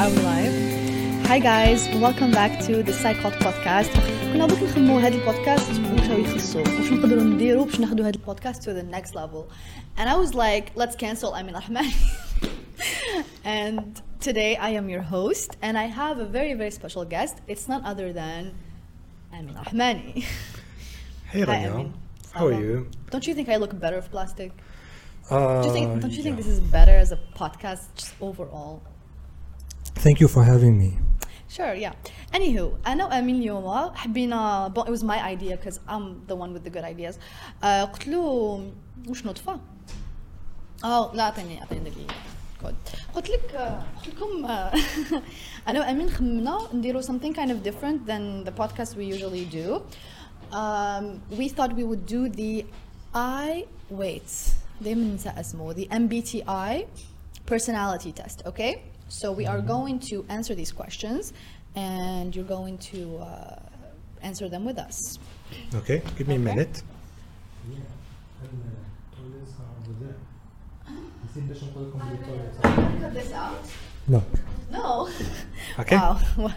Are we live? Hi guys, welcome back to the Psychot podcast. كنا دوك نخمو هذا البودكاست واش راهو يخصو واش نقدروا نديروا باش ناخذوا هذا البودكاست to the next level. And I was like, let's cancel Amin Rahman. and today I am your host and I have a very very special guest. It's none other than Amin Rahmani. Hey Hi, Rania, Amin. how are Hello. you? Don't you think I look better with plastic? Uh, Do you think, don't you think yeah. this is better as a podcast just overall? Thank you for having me. Sure, yeah. Anywho, أنا وأمين اليوم حبينا bon, it was my idea because I'm the one with the good ideas. Uh, قلت له وش نطفى؟ اه لا اعطيني اعطيني دقيقة كود قلت لك آه، قلت لكم آه، أنا وأمين خممنا نديروا something kind of different than the podcast we usually do. Um, we thought we would do the I wait دايما ننسى اسمه the MBTI personality test okay so we are going to answer these questions and you're going to uh, answer them with us Okay, give me a Okay. minute. cut this out No. no Okay. wow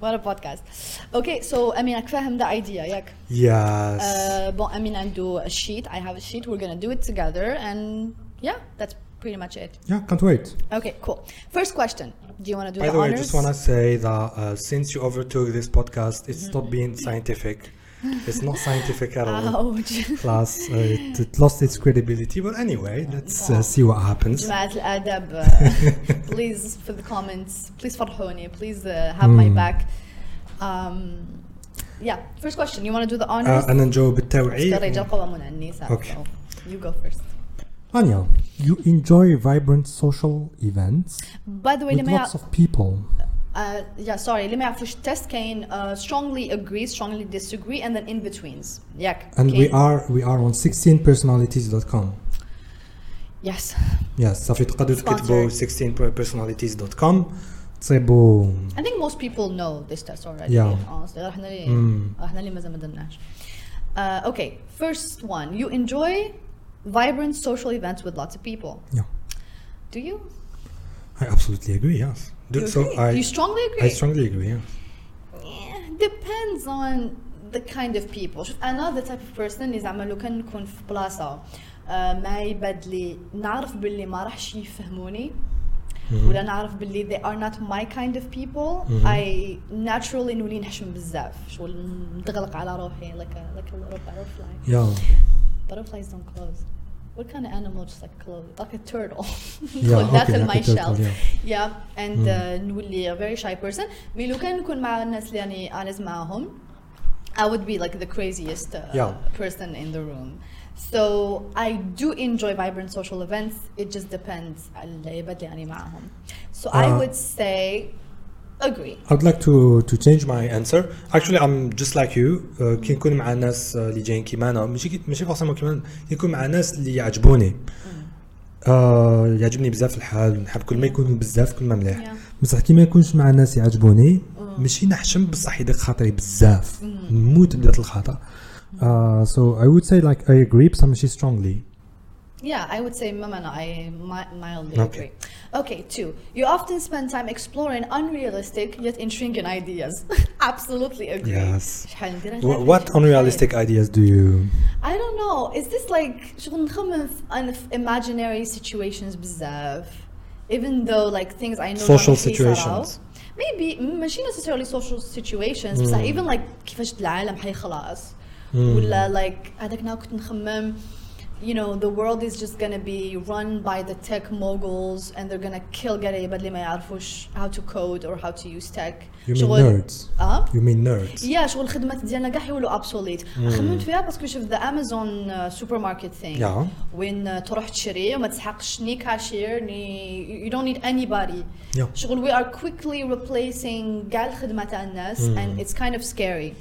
what a podcast okay so I mean راك فاهم the idea ياك Yes. uh, bon I mean عنده a sheet I have a sheet we're gonna do it together and yeah that's pretty much it yeah, can't wait. okay cool first question do you want to do By the, the way, I honors just want to say that uh, since you overtook this podcast, it stopped being scientific. It's not scientific at all. ouch Plus, uh, it, it lost its credibility. But anyway, let's uh, see what happens. جماعة الأدب uh, please for the comments please فرحوني please uh, have my Hmm. back um, yeah first question you want to do the honors Uh, أنا نجاوب بالتوعية. الرجال قوامون على النساء Okay. so you go first Anya, you enjoy vibrant social events by the way with لما lots of people. uh, yeah sorry لما يعرفوش test كاين uh, strongly agree strongly disagree and then in betweens ياك And we كاين- are we are on 16personalities.com. yes Yes, صافي تقدروا تكتبوا Sponsored. 16personalities.com. تصيبوا I think most people know this test already Yeah. honestly غير احنا اللي Mm. احنا اللي مازال ما درناش uh, okay first one you enjoy vibrant social events with lots of people Yeah. do you I absolutely agree. Yes. Do, you so agree? I you strongly agree I strongly agree. Yeah. Yeah, depends on the kind of people شوف انا the type of person اللي زعما لو كان نكون في بلاصه آه، ما يبدلي نعرف باللي ما راحش يفهموني ولا نعرف باللي they are not my kind of people I naturally نولي نحشم بزاف شغل نتغلق على روحي like a like a little butterfly Yeah. butterflies don't close what kind of animal just like close like a turtle Yeah, ندخل داخل okay, my like a turtle, shell yeah. yeah and uh, نولي a very shy person مي لو كان نكون مع الناس اللي يعني انس معاهم I would be like the craziest uh, Yeah. person in the room so I do enjoy vibrant social events it just depends على العباد اللي يعني معاهم so I Uh, would say agree I'd like to to change my answer. Actually, I'm just like you. Uh, كي نكون مع الناس uh, اللي جايين كيما أنا ماشي ماشي فورسيمون كيما كي نكون مع ناس اللي يعجبوني. آه يعجبني بزاف الحال نحب كل ما يكونوا بزاف كل ما مليح. بصح كي ما يكونش مع الناس يعجبوني ماشي نحشم بصح يدق خاطري بزاف نموت بدات الخطا. آه، so I would say like I agree بصح ماشي strongly. Yeah, I would say Mama, no, I mi- mildly Okay. agree. Okay, two. You often spend time exploring unrealistic yet intriguing ideas. Absolutely agree. Yes. شحال ندير Wh- What unrealistic ideas do you? I don't know. Is this like شغل نخمم في أنا في imaginary situations بزاف even though like things I know Social don't really صراو. situations. Maybe ماشي necessarily social situations بصح even like كيفاش العالم حيخلص ولا like هذاك النهار كنت نخمم you know the world is just gonna be run by the tech moguls and they're gonna kill قرايبة اللي ما يعرفوش how to code or how to use tech You mean شغل- nerds. اه You mean nerds? يا شغل الخدمات ديالنا كاع يولوا ابسوليت خممت فيها باسكو شفت ذا امازون سوبر ماركت ثينغ Yeah. وين uh, تروح تشري وما تسحقش ني كاشير ني you don't need anybody Yeah. شغل we are quickly replacing كاع الخدمات تاع الناس and it's kind of scary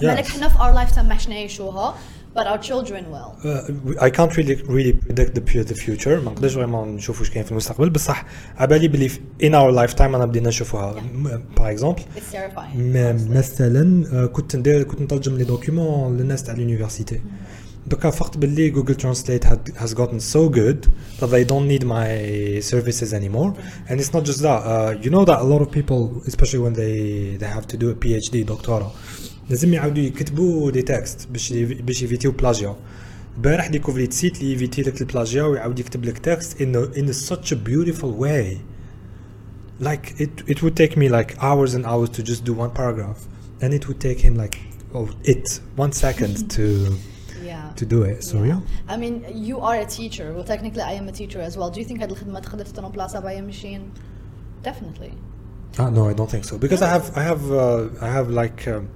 بالك Yes. حنا في our lifetime ماش نعيشوها but our children will Uh, I can't really really predict the pu- the future ما نقدرش فريمون نشوف واش كاين في المستقبل بصح عبالي بلي في- in our lifetime انا بدينا نشوفوها باغ اكزومبل it's terrifying مثلا آه، كنت ندير كنت نترجم لي دوكيومون للناس تاع اليونيفرسيتي دوكا فقت باللي جوجل ترانسليت has gotten so good that they don't need my services anymore and it's not just that uh, you know that a lot of people especially when they they have to do a PhD دكتوراه لازم يعاودوا يكتبوا دي تكست باش باش يفيتيو بلاجيا البارح ديكوفريت سيت اللي يفيتي لك البلاجيا ويعاود يكتب لك تكست in a, in such a beautiful way like it it would take me like hours and hours to just do one paragraph and it would take him like oh it one second to Yeah. to do it so yeah, I mean, you are a teacher. Well, technically, I am a teacher as well. Do you think هاد الخدمة تقدر تنبلاصها by a machine? Definitely. Ah, no I don't think so because I have I have uh, I have like um,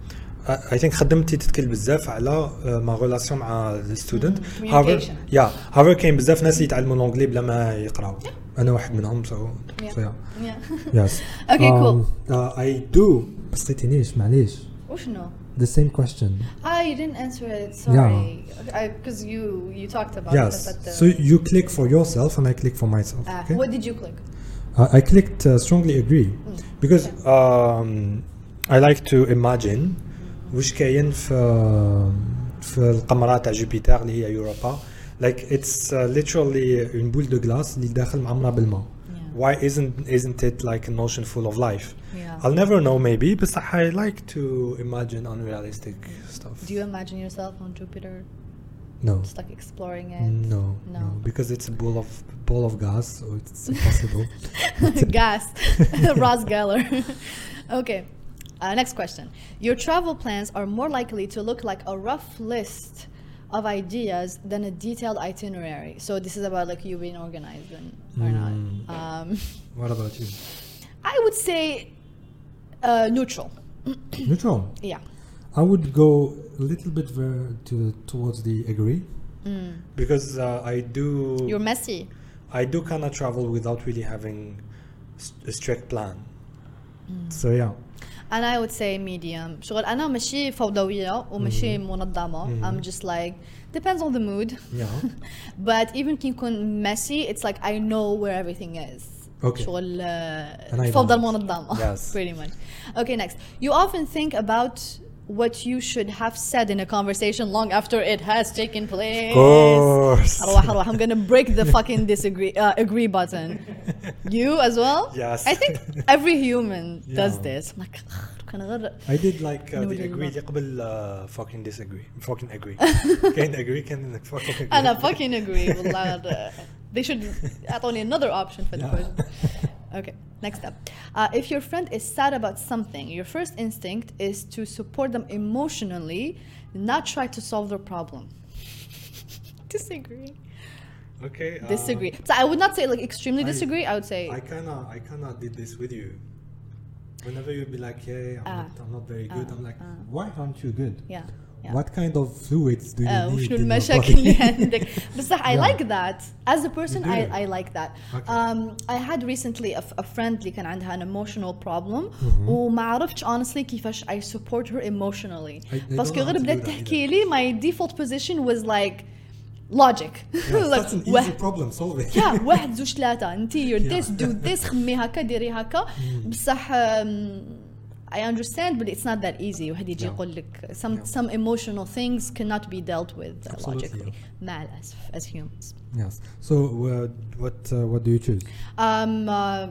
I I think خدمتي تتكل بزاف على uh, ما ريلاسيون مع الستودنت Mhm. Communication. يا هافر كاين بزاف ناس اللي يتعلموا الانجلي بلا ما يقراو أنا واحد منهم Yeah. yeah Yeah. Okay, cool. Um, uh, I do بس قيتينيش معليش وشنو? the same question Ah, you didn't answer it. Sorry. Because you you talked about it. yes uh, so you click for yourself and I click for myself ah, okay What did you click? Uh, I clicked uh, strongly agree Mm. because um, I like to imagine وش كاين في في القمرات تاع جوبيتر اللي هي يوروبا like it's uh, literally une boule de glace اللي داخل معمرة بالماء Yeah. why isn't isn't it like an ocean full of life Yeah. I'll never know maybe but I like to imagine unrealistic stuff Do you imagine yourself on Jupiter, no just like exploring it? no, No. no because it's a ball of ball of gas so it's impossible Gas. Ross Geller. okay. Uh, next question. Your travel plans are more likely to look like a rough list of ideas than a detailed itinerary. So this is about like you being organized and or Mm. not. Um, what about you I would say uh, neutral. neutral Yeah. I would go a little bit ver- to towards the agree because uh, I do You're messy. I do kind of travel without really having a strict plan. So yeah, أنا I would say medium. شغل أنا ماشي فوضوية وماشي منظمة. I'm just like depends on the mood. yeah. But even كي نكون messy, it's like I know where everything is. Okay. شغل And I الفوضى don't. المنظمة. Yes. Pretty much. Okay, next. You often think about what you should have said in a conversation long after it has taken place. Of course. I'm gonna break the fucking disagree uh, agree button. You as well? Yes. I think every human yeah. does this. I'm like. غير I did like uh, No, the they agree love. اللي قبل uh, fucking disagree fucking agree كاين agree كاين fucking agree أنا fucking agree والله they should أعطوني another option for the Yeah. question. Okay, next up. Uh, if your friend is sad about something, your first instinct is to support them emotionally, not try to solve their problem. disagree. okay uh, Disagree. So I would not say like extremely I- disagree. I would say I kinda I kinda did this with you whenever you'd be like yeah I'm, Ah. not, I'm not very good Ah, I'm like ah. why aren't you good yeah. yeah. what kind of fluids do you آه، need وشنو in your المشاكل body? اللي عندك بس I Yeah. like that as a person You do. I, I like that Okay. um, I had recently a, f- a friend اللي كان عندها an emotional problem Mm-hmm. وما عرفتش honestly كيفاش I support her emotionally I- I باسكو don't know غير how to بدات do that تحكي لي my default position was like logic Yeah, like such an easy واحد problem solving يا واحد زوج ثلاثة انت you're Yeah. this do this خمي هكا ديري هكا بصح um, I understand but it's not that easy واحد يجي Yeah. يقول لك some Yeah. some emotional things cannot be dealt with uh, Absolutely, logically مع الأسف as humans yes so uh, what uh, what do you choose um uh,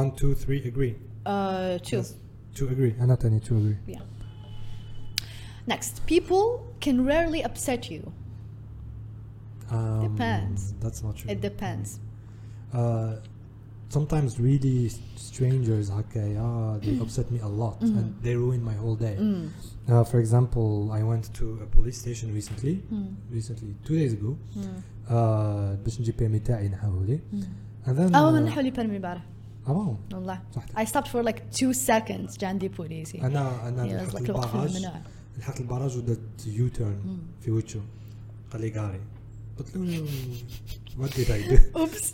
one two three agree uh two Yes. to agree أنا تاني to agree yeah next people can rarely upset you um, Depends. that's not true it depends uh, sometimes really strangers okay ah, they upset me a lot Mm-hmm. and they ruin my whole day Mm. uh, for example I went to a police station recently Mm. recently two days ago Mm. uh, باش نجيب بيرمي تاعي نحاولوا لي Mm. and then أول ما uh, نحولي برمي البارح ah bon والله صحتك. I stopped for like two seconds جا عندي بوليسي انا انا Yeah, it's لحقت like الوقت الباراج الممنوع لحقت الباراج ودرت يو تيرن Mm. في وجهه قال لي قاري قلت له what did I do اوبس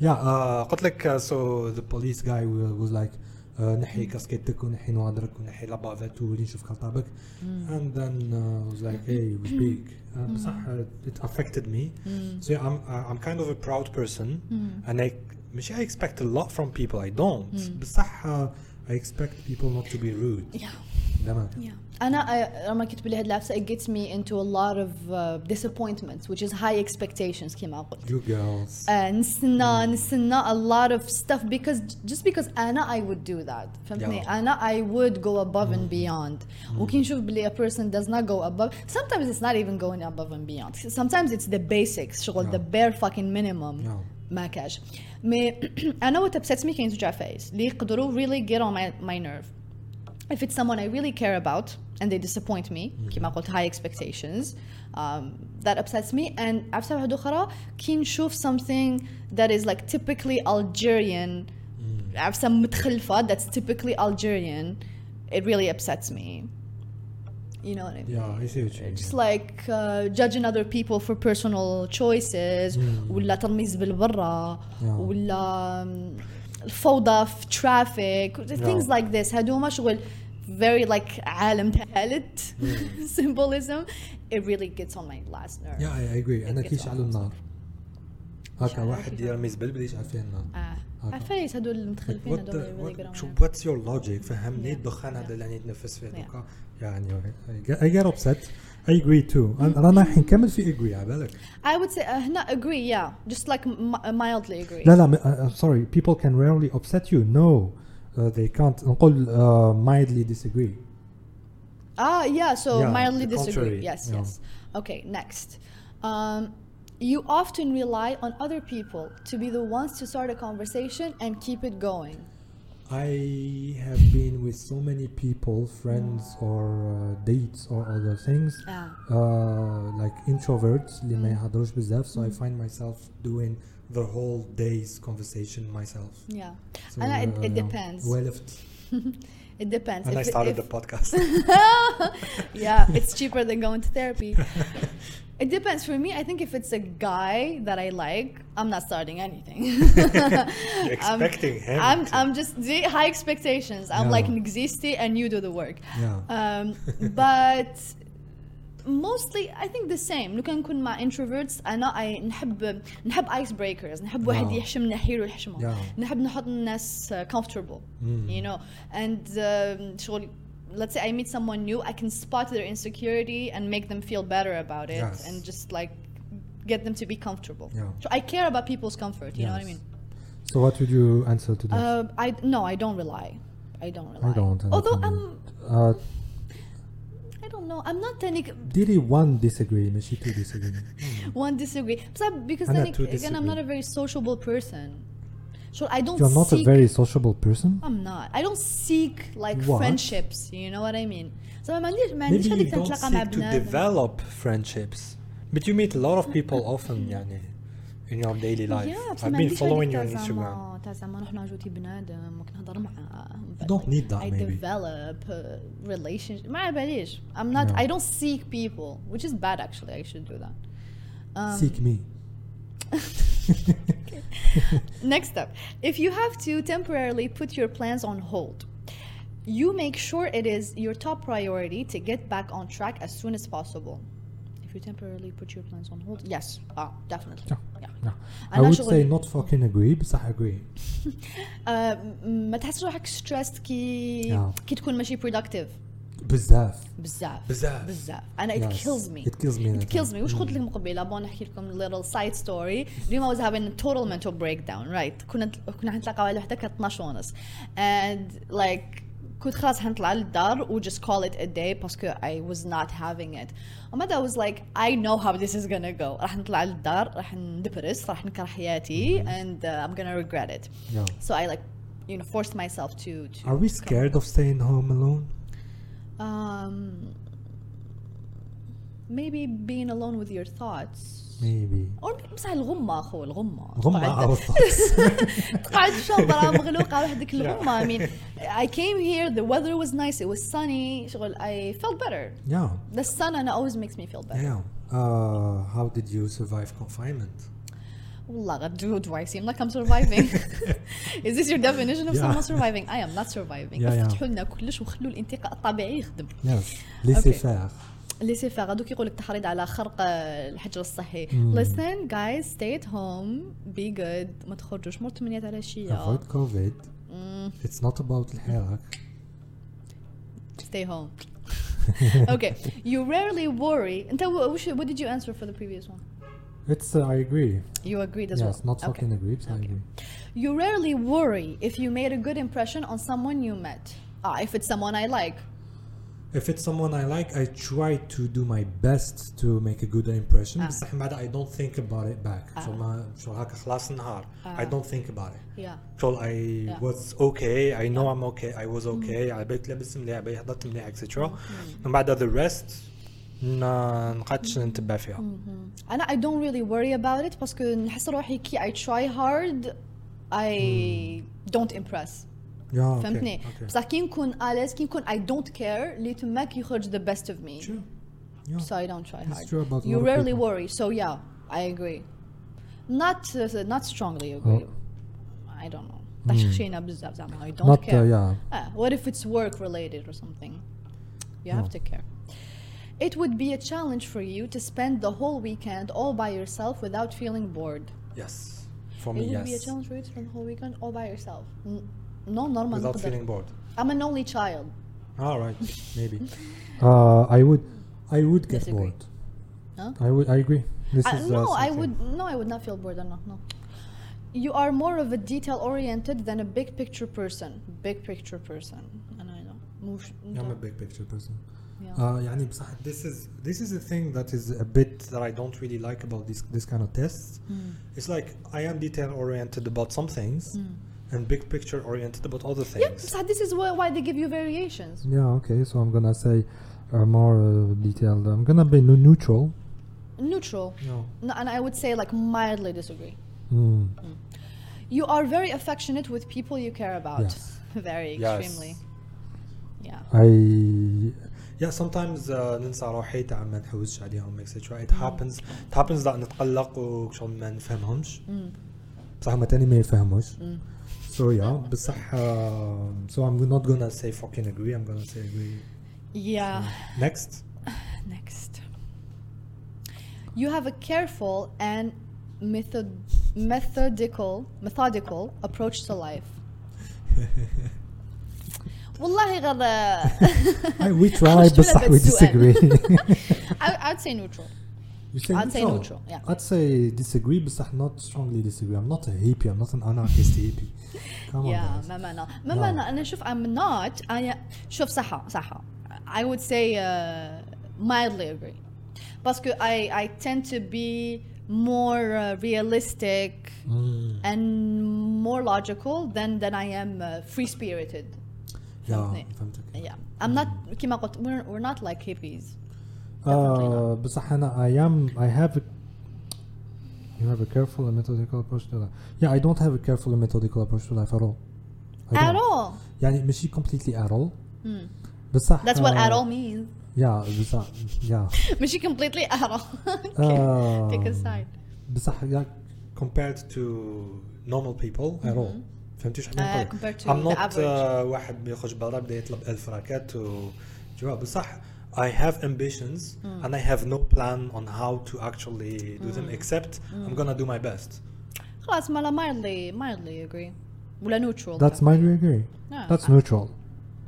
yeah uh, قلت لك uh, so the police guy wa- was like uh, نحي كاسكيتك ونحي نوادرك ونحي لابافات ولي نشوف خلطابك and then uh, was like hey we speak uh, بصح uh, it affected me so yeah, I'm uh, I'm kind of a proud person and I مش I expect a lot from people I don't بصح uh, I expect people not to be rude Yeah. دمك Yeah. انا uh, لما كنت بلي هاد العفسه it gets me into a lot of uh, disappointments which is high expectations كما قلت you girls uh, نستنى نستنى a lot of stuff because just because انا I would do that فهمتني Yeah. انا I would go above and beyond وكي نشوف بلي a person does not go above sometimes it's not even going above and beyond sometimes it's the basics شغل Yeah. the bare fucking minimum Yeah. ما كاش مي انا what upsets me كاين زوج عفايس اللي يقدروا really get on my, my nerve if it's someone I really care about and they disappoint me كما قلت high expectations um, that upsets me and عفسة واحدة أخرى كي نشوف something that is like typically Algerian عفسة متخلفة that's typically Algerian it really upsets me you know what I mean yeah I see what you mean just like uh, judging other people for personal choices ولا ترميز بالبرة Yeah. ولا um, الفوضى في ترافيك things no. like this. هادوما شغل very like عالم تالت mm. symbolism. It really gets on my last nerve. Yeah I agree. أنا كيشعلوا النار. هكا واحد يرمي زبل بدا يشعل فيه النار آه. عفايت هادو المتخلفين هادو What's your logic? فهمني الدخان هذا اللي يعني يتنفس فيه. دوكا يعني I get upset. get upset I agree too أنا- رانا راح نكمل في agree على بالك I would say uh, هنا agree yeah just like m- mildly agree لا لا م- uh, I'm sorry people can rarely upset you no uh, they can't نقول uh, mildly disagree Ah, yeah, so Yeah, mildly the disagree. contrary, Yes, yeah. yes. Okay, next. Um, you often rely on other people to be the ones to start a conversation and keep it going. I have been with so many people friends or uh, dates or other things Ah. uh, like introverts اللي ما يهضروش بزاف so I find myself doing the whole day's conversation myself Yeah. so, And it- it uh, depends. ولفت It depends. And I If it- started if- the podcast. yeah, it's cheaper than going to therapy. It depends. For me, I think if it's a guy that I like, I'm not starting anything. You're I'm- expecting him. I'm, to- I'm just the high expectations. I'm Yeah. like Nxisti and you do the work. yeah Um, but mostly I think the same لو كان نكون مع introverts أنا I نحب نحب ice breakers نحب واحد Yeah. يحشم نحيله يحشمه Yeah. نحب نحط الناس uh, comfortable Mm. you know and um, شغل let's say I meet someone new, I can spot their insecurity and make them feel better about it yes. and just like get them to be comfortable. Yeah. So I care about people's comfort, you yes. know what I mean? So what would you answer to this? Uh, I no, I don't rely. I don't rely. I don't. Although I'm um, uh, I don't know. I'm not tenic. Did he one disagree, but she two disagree. one disagree. Because, because then again, I'm not a very sociable person. so I don't you're not seek a very sociable person I'm not I don't seek like What? friendships you know what I mean so ما عنديش ما عنديش Maybe you هذيك don't تتلاقى مع seek to بنات develop friendships, but you meet a lot of people often, يعني, in your daily life. yeah بس I've ما been عنديش following هذيك you on تاع Instagram. زعما تاع زعما نروح نعجوتي بنادم ممكن نهضر معاه You don't need that, I maybe. develop uh, relationship ما على باليش I'm not No. I don't seek people which is bad actually I should do that um, seek me Next up, if you have to temporarily put your plans on hold, you make sure it is your top priority to get back on track as soon as possible. If you temporarily put your plans on hold, yes, ah, definitely. Yeah. Yeah. yeah. I أنا would شغل- say not fucking agree بصح agree آه، م- ما تحسش روحك stressed كي Yeah. كي تكون ماشي productive بزاف بزاف بزاف. بزاف انا it Yes. kills me It kills me it that kills time. me وش قلت لكم قبيله بون نحكي لكم little side story اليوم I was having a total mental breakdown right كنا كنا حنتلاقى على وحده كانت 12 ونص and like كنت خلاص حنطلع للدار و just call it a day باسكو I was not having it ومدى I was like I know how this is gonna go راح نطلع للدار راح ندبرس راح نكره حياتي and uh, I'm gonna regret it Yeah. so I like you know forced myself to, to Are we to come- scared of staying home alone? Um, maybe being alone with your thoughts. Maybe. Or بس الغمة أخو الغمة غمة تقعد- our thoughts. تقعد في شنطرة مغلوقة وحدك الغمة I mean I came here the weather was nice it was sunny شغل I felt better yeah. the sun and always makes me feel better Yeah. Uh, how did you survive confinement? والله غدو دو اي سيم لايك ام سرفايفينغ از ذيس يور ديفينيشن اوف سام سرفايفينغ اي ام نوت سرفايفينغ افتحوا لنا كلش وخلوا الانتقاء الطبيعي يخدم. ليسي فيغ ليسي فيغ هذوك يقول لك تحريض على خرق آه، الحجر الصحي. ليسن جايز ستي ات هوم بي جود ما تخرجوش. مور 8 على شيء افويد كوفيد اتس نوت اباوت الحراك. ستي هوم okay. You rarely worry. انت what did you answer for the previous one? It's uh, I agree. you agreed as yes, well not okay. fucking agree, but I Okay. agree. You rarely worry if you made a good impression on someone you met. Ah, if it's someone I like. If it's someone I like, I try to do my best to make a good impression. Ah. بصح بعد I don't think about it back. Ah. شغل ما شغل هكا خلاص النهار. Ah. I don't think about it. Yeah. شغل I Yeah. was okay. I know Yeah. I'm okay. I was okay. على بالي لابس مليح على بالي حضرت مليح etc. Mm. من بعد the rest ما نقعدش نتبع فيها. Mm. أنا I don't really worry about it باسكو نحس روحي كي I try hard I don't impress. Yeah, okay, فهمتني؟ okay. بصح كي نكون أليز كي نكون I don't care اللي تماك يخرج the best of me. True. Yeah. So I don't try It's hard. true about a you lot of rarely people. worry. So yeah, I agree. Not uh, not strongly agree. Oh. I don't know. تشخشينا بزاف زعما I don't Not uh, care. yeah. Ah, what if it's work related or something? You have No. to care. It would be a challenge for you to spend the whole weekend all by yourself without feeling bored. Yes. For it me, would yes. be a challenge for you to spend the whole weekend all by yourself. N- no, normal. Without نقدر. feeling bored. I'm an only child. All right, maybe. uh, I would, I would get Disagree. bored. Huh? I would, I agree. This Uh, is no, uh, I something. would. No, I would not feel bored. No, no. You are more of a detail oriented than a big picture person. Big picture person. And I know. مش I'm a big picture person. Yeah. Uh, يعني بصح this is this is a thing that is a bit that I don't really like about this this kind of tests. Mm. It's like I am detail oriented about some things and big picture oriented about other Yeah, things. so this is why, why they give you variations. Yeah. Okay. So I'm gonna say uh, more uh, detailed. I'm gonna be nu- neutral. Neutral. No. No, and I would say like mildly disagree. Mm. You are very affectionate with people you care about. Yes. very Yes. extremely. Yeah. I yeah sometimes uh, ننسى روحي تاع ما نحوسش عليهم etc. It happens it happens that نتقلق وشغل ما نفهمهمش بصح هما تاني ما يفهموش so yeah بصح uh, so I'm not gonna say fucking agree I'm gonna say agree Yeah. next Next. You have a careful and method methodical methodical approach to life. والله غير I, we try خرجت بصح ولا we بالسؤال؟ disagree I, I'd say neutral. You say I'd say neutral, yeah. I'd say disagree بصح not strongly disagree I'm not a hippie I'm not an anarchist hippie come on Yeah, guys. ما معنى ما معنى أنا شوف I'm not أنا شوف صح صح I would say uh, mildly agree باسكو I I tend to be more uh, realistic Mm. and more logical than than I am uh, free spirited. Yeah, فهمتني؟ فهمتك. Yeah, I'm not كما قلت we're, we're not like hippies. Definitely Uh, بصح أنا I am I have a you have a careful and methodical approach to life yeah I don't have a careful and methodical approach to life at all I At don't. all. يعني ماشي completely at all Hmm. بصح That's what uh, at all means. yeah بصح yeah ماشي completely at all. Uh, Pick a side. بصح yeah compared to normal people at all فهمتي شحال Uh, نقول compared to I'm the not average. uh, واحد بيخرج برا بدا يطلب ألف راكات و جوا بصح I have ambitions Hmm. and I have no plan on how to actually do them except Hmm. I'm gonna do my best. خلاص مالا mildly mildly agree. ولا neutral. That's my agree. Yeah, That's I- neutral.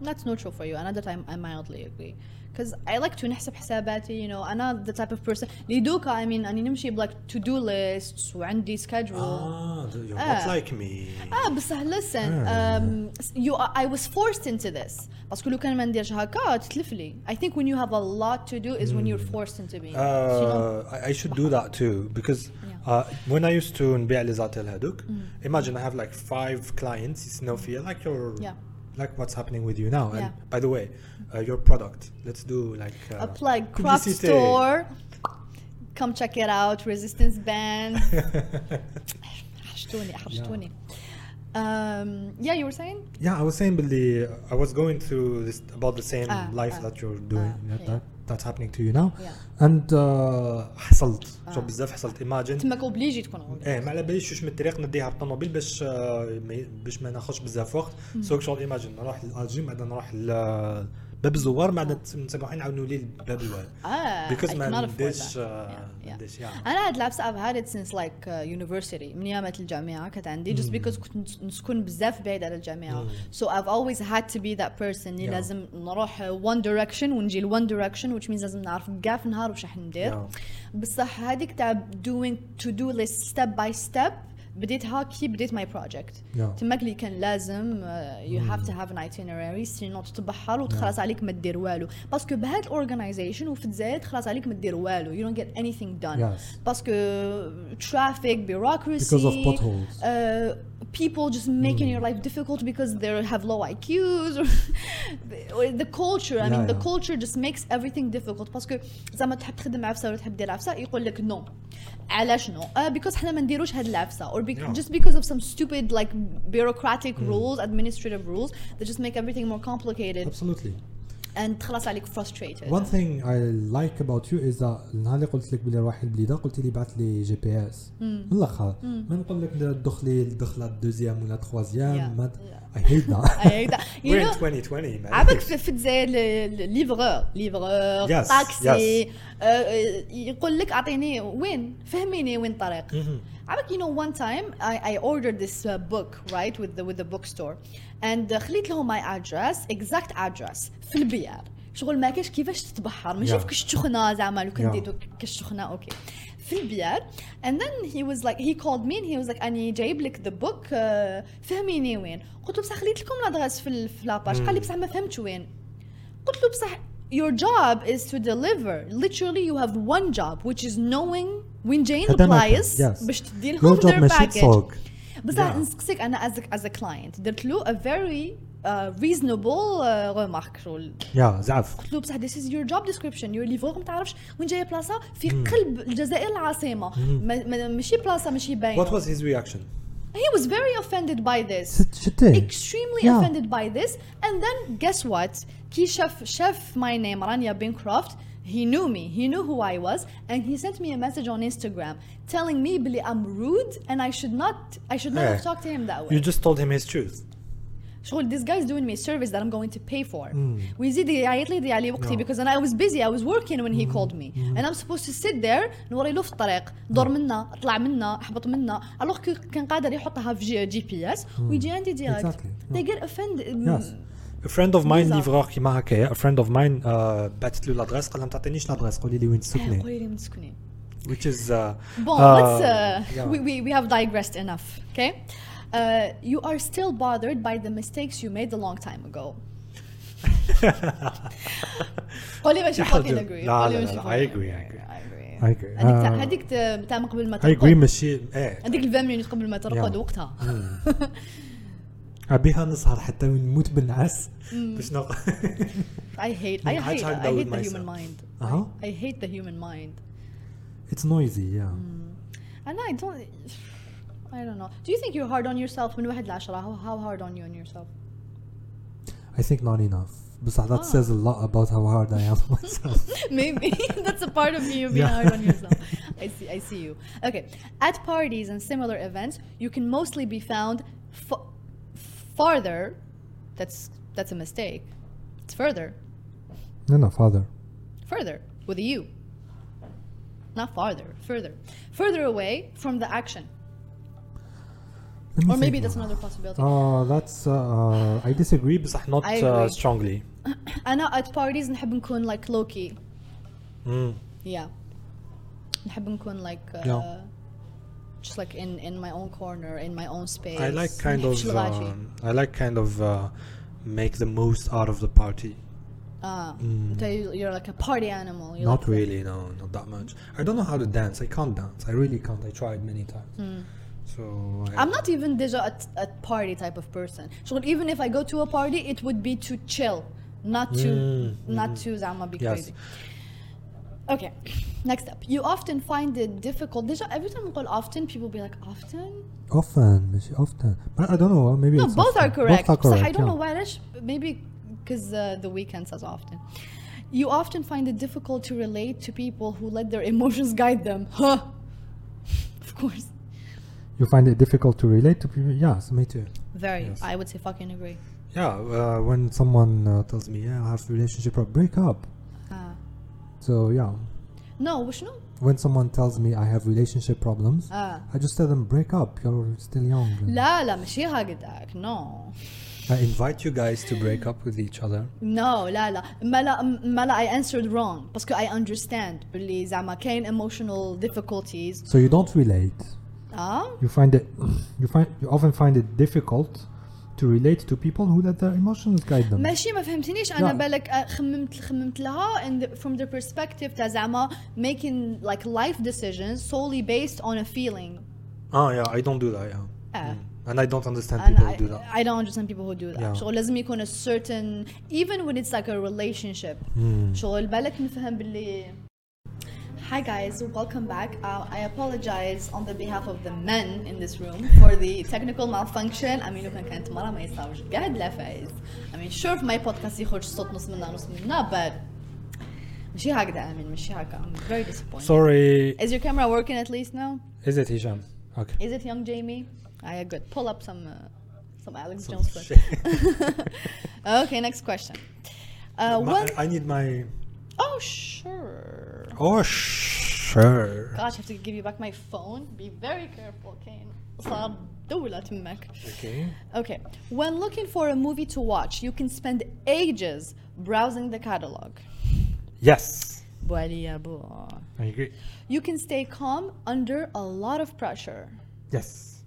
That's neutral for you. Another time I mildly agree. Because I like to نحسب حساباتي, you know, أنا the type of person اللي دوكا I mean أني نمشي like to do lists وعندي schedule. Ah, you're Ah. not like me. اه بصح listen Ah. um, you I was forced into this باسكو لو كان ما نديرش هكا تتلف لي I think when you have a lot to do is when you're forced into being you know? Uh, I, I should do that too because Yeah. uh, when I used to نبيع لي زاتيل هذوك imagine I have like five clients يسنو فيا like your Yeah. like what's happening with you now and Yeah. by the way uh, your product let's do like uh, a plug craft publicité. store come check it out resistance band حشتوني حشتوني um, yeah you were saying yeah I was saying باللي I was going through this about the same Ah, life ah, that you're doing ah, that, yeah. That that's happening to you now Yeah. and uh, حصلت Ah. شو بزاف حصلت imagine تماك اوبليجي تكون غادي. إيه ما على باليش شوش من الطريق نديها بالطوموبيل باش آه، باش ما ناخذش بزاف وقت سو شغل ايماجين نروح لالجي بعد نروح ل باب الزوار ما عندنا نسمعوا حين نعاونوا الباب الوالد. آه بيكوز ما عنديش آه، أنا هاد لابس اف هاد سينس لايك يونيفرسيتي من ايامات الجامعة كانت عندي جست بيكوز كنت نسكن بزاف بعيد على الجامعة. سو اف اولويز هاد تو بي ذات بيرسون اللي لازم نروح آه، وان دايركشن ونجي لوان دايركشن ويتش مينز لازم نعرف كاع في النهار واش راح ندير. بصح هذيك تاع دوينغ تو دو ليست ستيب باي ستيب بديت هاكي بديت ماي بروجكت تما تماك اللي كان لازم يو هاف تو هاف ان ايتينراري سينو تتبحر وتخلص عليك ما دير والو. باسكو بهاد الاورغنايزيشن وفي الجزائر تخلص عليك ما دير والو. يو دونت جيت اني ثينغ دون باسكو ترافيك بيروكراسي بيكوز اوف بوت هولز people just making your life difficult because they have low IQs or, or the culture I mean Yeah, the yeah. culture just makes everything difficult باسكو زعما تحب تخدم عفسه ولا تحب دير عفسه يقول لك نو علاش نو uh, because حنا ما نديروش هاد العفسه or be Yeah. just because of some stupid like bureaucratic Hmm. rules administrative rules that just make everything more complicated absolutely and تخلص عليك frustrated. One thing I like about you is that النهار اللي قلت لك بلي رايح البليدة قلت لي بعث لي جي بي اس من الأخر ما نقول لك دخلي الدخلة الدوزيام ولا تخوازيام. I hate that. I hate that. you We're in know 2020 man. عبك في, الجزائر ليفغور ليفغور آه، يقول لك أعطيني وين؟ فهميني وين الطريق. عبك you know one time I, I ordered this uh, book right with the with the bookstore and uh, خليت لهم my address exact address في البيار شغل ما كاش كيفاش تتبحر ماشي Yeah. في كشتخنه زعما لو كان Yeah. ديتو كشتخنه اوكي في البيار and then he was like he called me and he was like اني جايب لك the book uh, فهميني وين قلت له بصح خليت لكم لادغاس في ال- في لاباج قال لي بصح ما فهمتش وين قلت له بصح your job is to deliver literally you have one job which is knowing وين جايين هذا ما كان. البلايص Yes. باش تدي Your لهم job their ماشي package تسوق. بصح Yeah. نسقسيك انا as a, as a client درت له a very uh, reasonable uh, remark شغل Yeah, زعف. قلت له بصح this is your job description your ليفور ما تعرفش وين جايه بلاصه في قلب الجزائر العاصمه ما- ما- ماشي بلاصه ماشي باينه What was his reaction? He was very offended by this. Extremely yeah. offended by this. And then guess what? He chef, chef my name, Rania Bancroft. He knew me. He knew who I was, and he sent me a message on Instagram telling me, "Billy, I'm rude, and I should not. I should not eh. have talked to him that way." You just told him his truth. شغل this guy is doing me a service that I'm going to pay for ويزيد يعيط لي يضيع لي وقتي No. because I was busy I was working when he called me and I'm supposed to sit there نوري له في الطريق دور منا اطلع منا احبط منا الوغ كان قادر يحطها في جي, بي اس ويجي عندي ديريكت Exactly. they get offended Yes. A friend of mine. ليفرور كيما هكايا a friend of mine uh, بعثت له لادريس قال لها ما تعطينيش لادريس قولي لي وين آه، تسكني قولي لي من تسكني which is uh, Bon, uh, let's. Uh, yeah. we, we, we have digressed enough, okay? Uh, you are still bothered by the mistakes you made a long time ago. قولي ماشي يا fucking حاجة. agree. لا، قولي لا، ماشي لا، fucking I agree, I agree. I agree. I agree. هذيك تاع- آه. هذيك تاع- تاع من قبل ما I agree ترقد ماشي ايه هذيك ال 20 مينوت قبل ما ترقد Yeah. وقتها بها نسهر حتى نموت بالنعاس باش نق... I hate I ما عادش hate هكذا I with hate the human myself. mind أها. I hate the human mind It's noisy yeah and I don't I don't know do you think you're hard on yourself من واحد لعشرة how, how hard on you on yourself I think not enough بصح that Ah. says a lot about how hard I am myself Maybe that's a part of you being Yeah. hard on yourself. I see. I see you. Okay. At parties and similar events, you can mostly be found f- farther. That's that's a mistake. It's further, no no father further with a U. Not farther, further, further away from the action. Let me Or maybe think that's now. another possibility. Uh, that's uh, I disagree بصح not I uh, agree. strongly أنا at parties نحب نكون like low key. Mm. Yeah. نحب نكون like uh, Yeah. just like in in my own corner, in my own space. I like kind نحبش of الغاشي. um, I like kind of uh, make the most out of the party Ah, Mm. so you- you're like a party animal. You not like the- really no not that much I don't know how to dance I can't dance I really can't I tried many times So I, I'm not even déjà a, a party type of person. So even if I go to a party, it would be to chill, not to mm, not mm. to zama be yes. crazy. Okay, next up. You often find it difficult. Déjà, every time we call often, people be like, often? Often, often. But I don't know, maybe No, both are correct. Both are correct. So I don't yeah. know why, maybe because uh, the weekends as often. You often find it difficult to relate to people who let their emotions guide them. Huh? of course you find it difficult to relate to people yes me too Very. Yes. I would say fucking agree. Yeah, uh, when someone uh, tells me, yeah, I have a relationship problem, break up. آه. So yeah, No وشنو؟ when someone tells me I have relationship problems, آه. I just tell them break up. You're still young. لا لا ماشي هكذاك no I invite you guys to break up with each other. No لا لا ما لا ما لا I answered wrong باسكو I understand باللي زعما كاين emotional difficulties So you don't relate. اه You find it. You find you often find it difficult to relate to people who let their emotions guide them. ماشي ما فهمتنيش انا لا. بالك آه، خممت خممت لها in the, from the perspective تاع زعما making like life decisions solely based on a feeling Oh yeah, I don't do that. Yeah. آه. And I don't understand And people I, who do that. I don't understand people who do that Yeah. شغل لازم يكون a certain even when it's like a relationship Hmm. شغل بالك نفهم باللي Hi guys, welcome back. Uh, I apologize on the behalf of the men in this room for the technical malfunction. I mean, لو كان كانت مرة ما يصاوبش قاعد لا فايز. I mean, sure في my podcast يخرج صوت نص منا نص منا but ماشي هكذا I mean ماشي هكذا. I'm very disappointed. Sorry. Is your camera working at least now? Is it Hisham? Okay. Is it young Jamie? Ah, good. Pull up some uh, some Alex Some Jones. shit. footage. okay, next question. Uh, My- when? I need my. Oh sure. Oh sure. Gosh, I have to give you back my phone. Be very careful, Kane. صار دولة تمك. Okay. Okay. When looking for a movie to watch, you can spend ages browsing the catalog. Yes. بوالي يا بو. I agree. You can stay calm under a lot of pressure. Yes.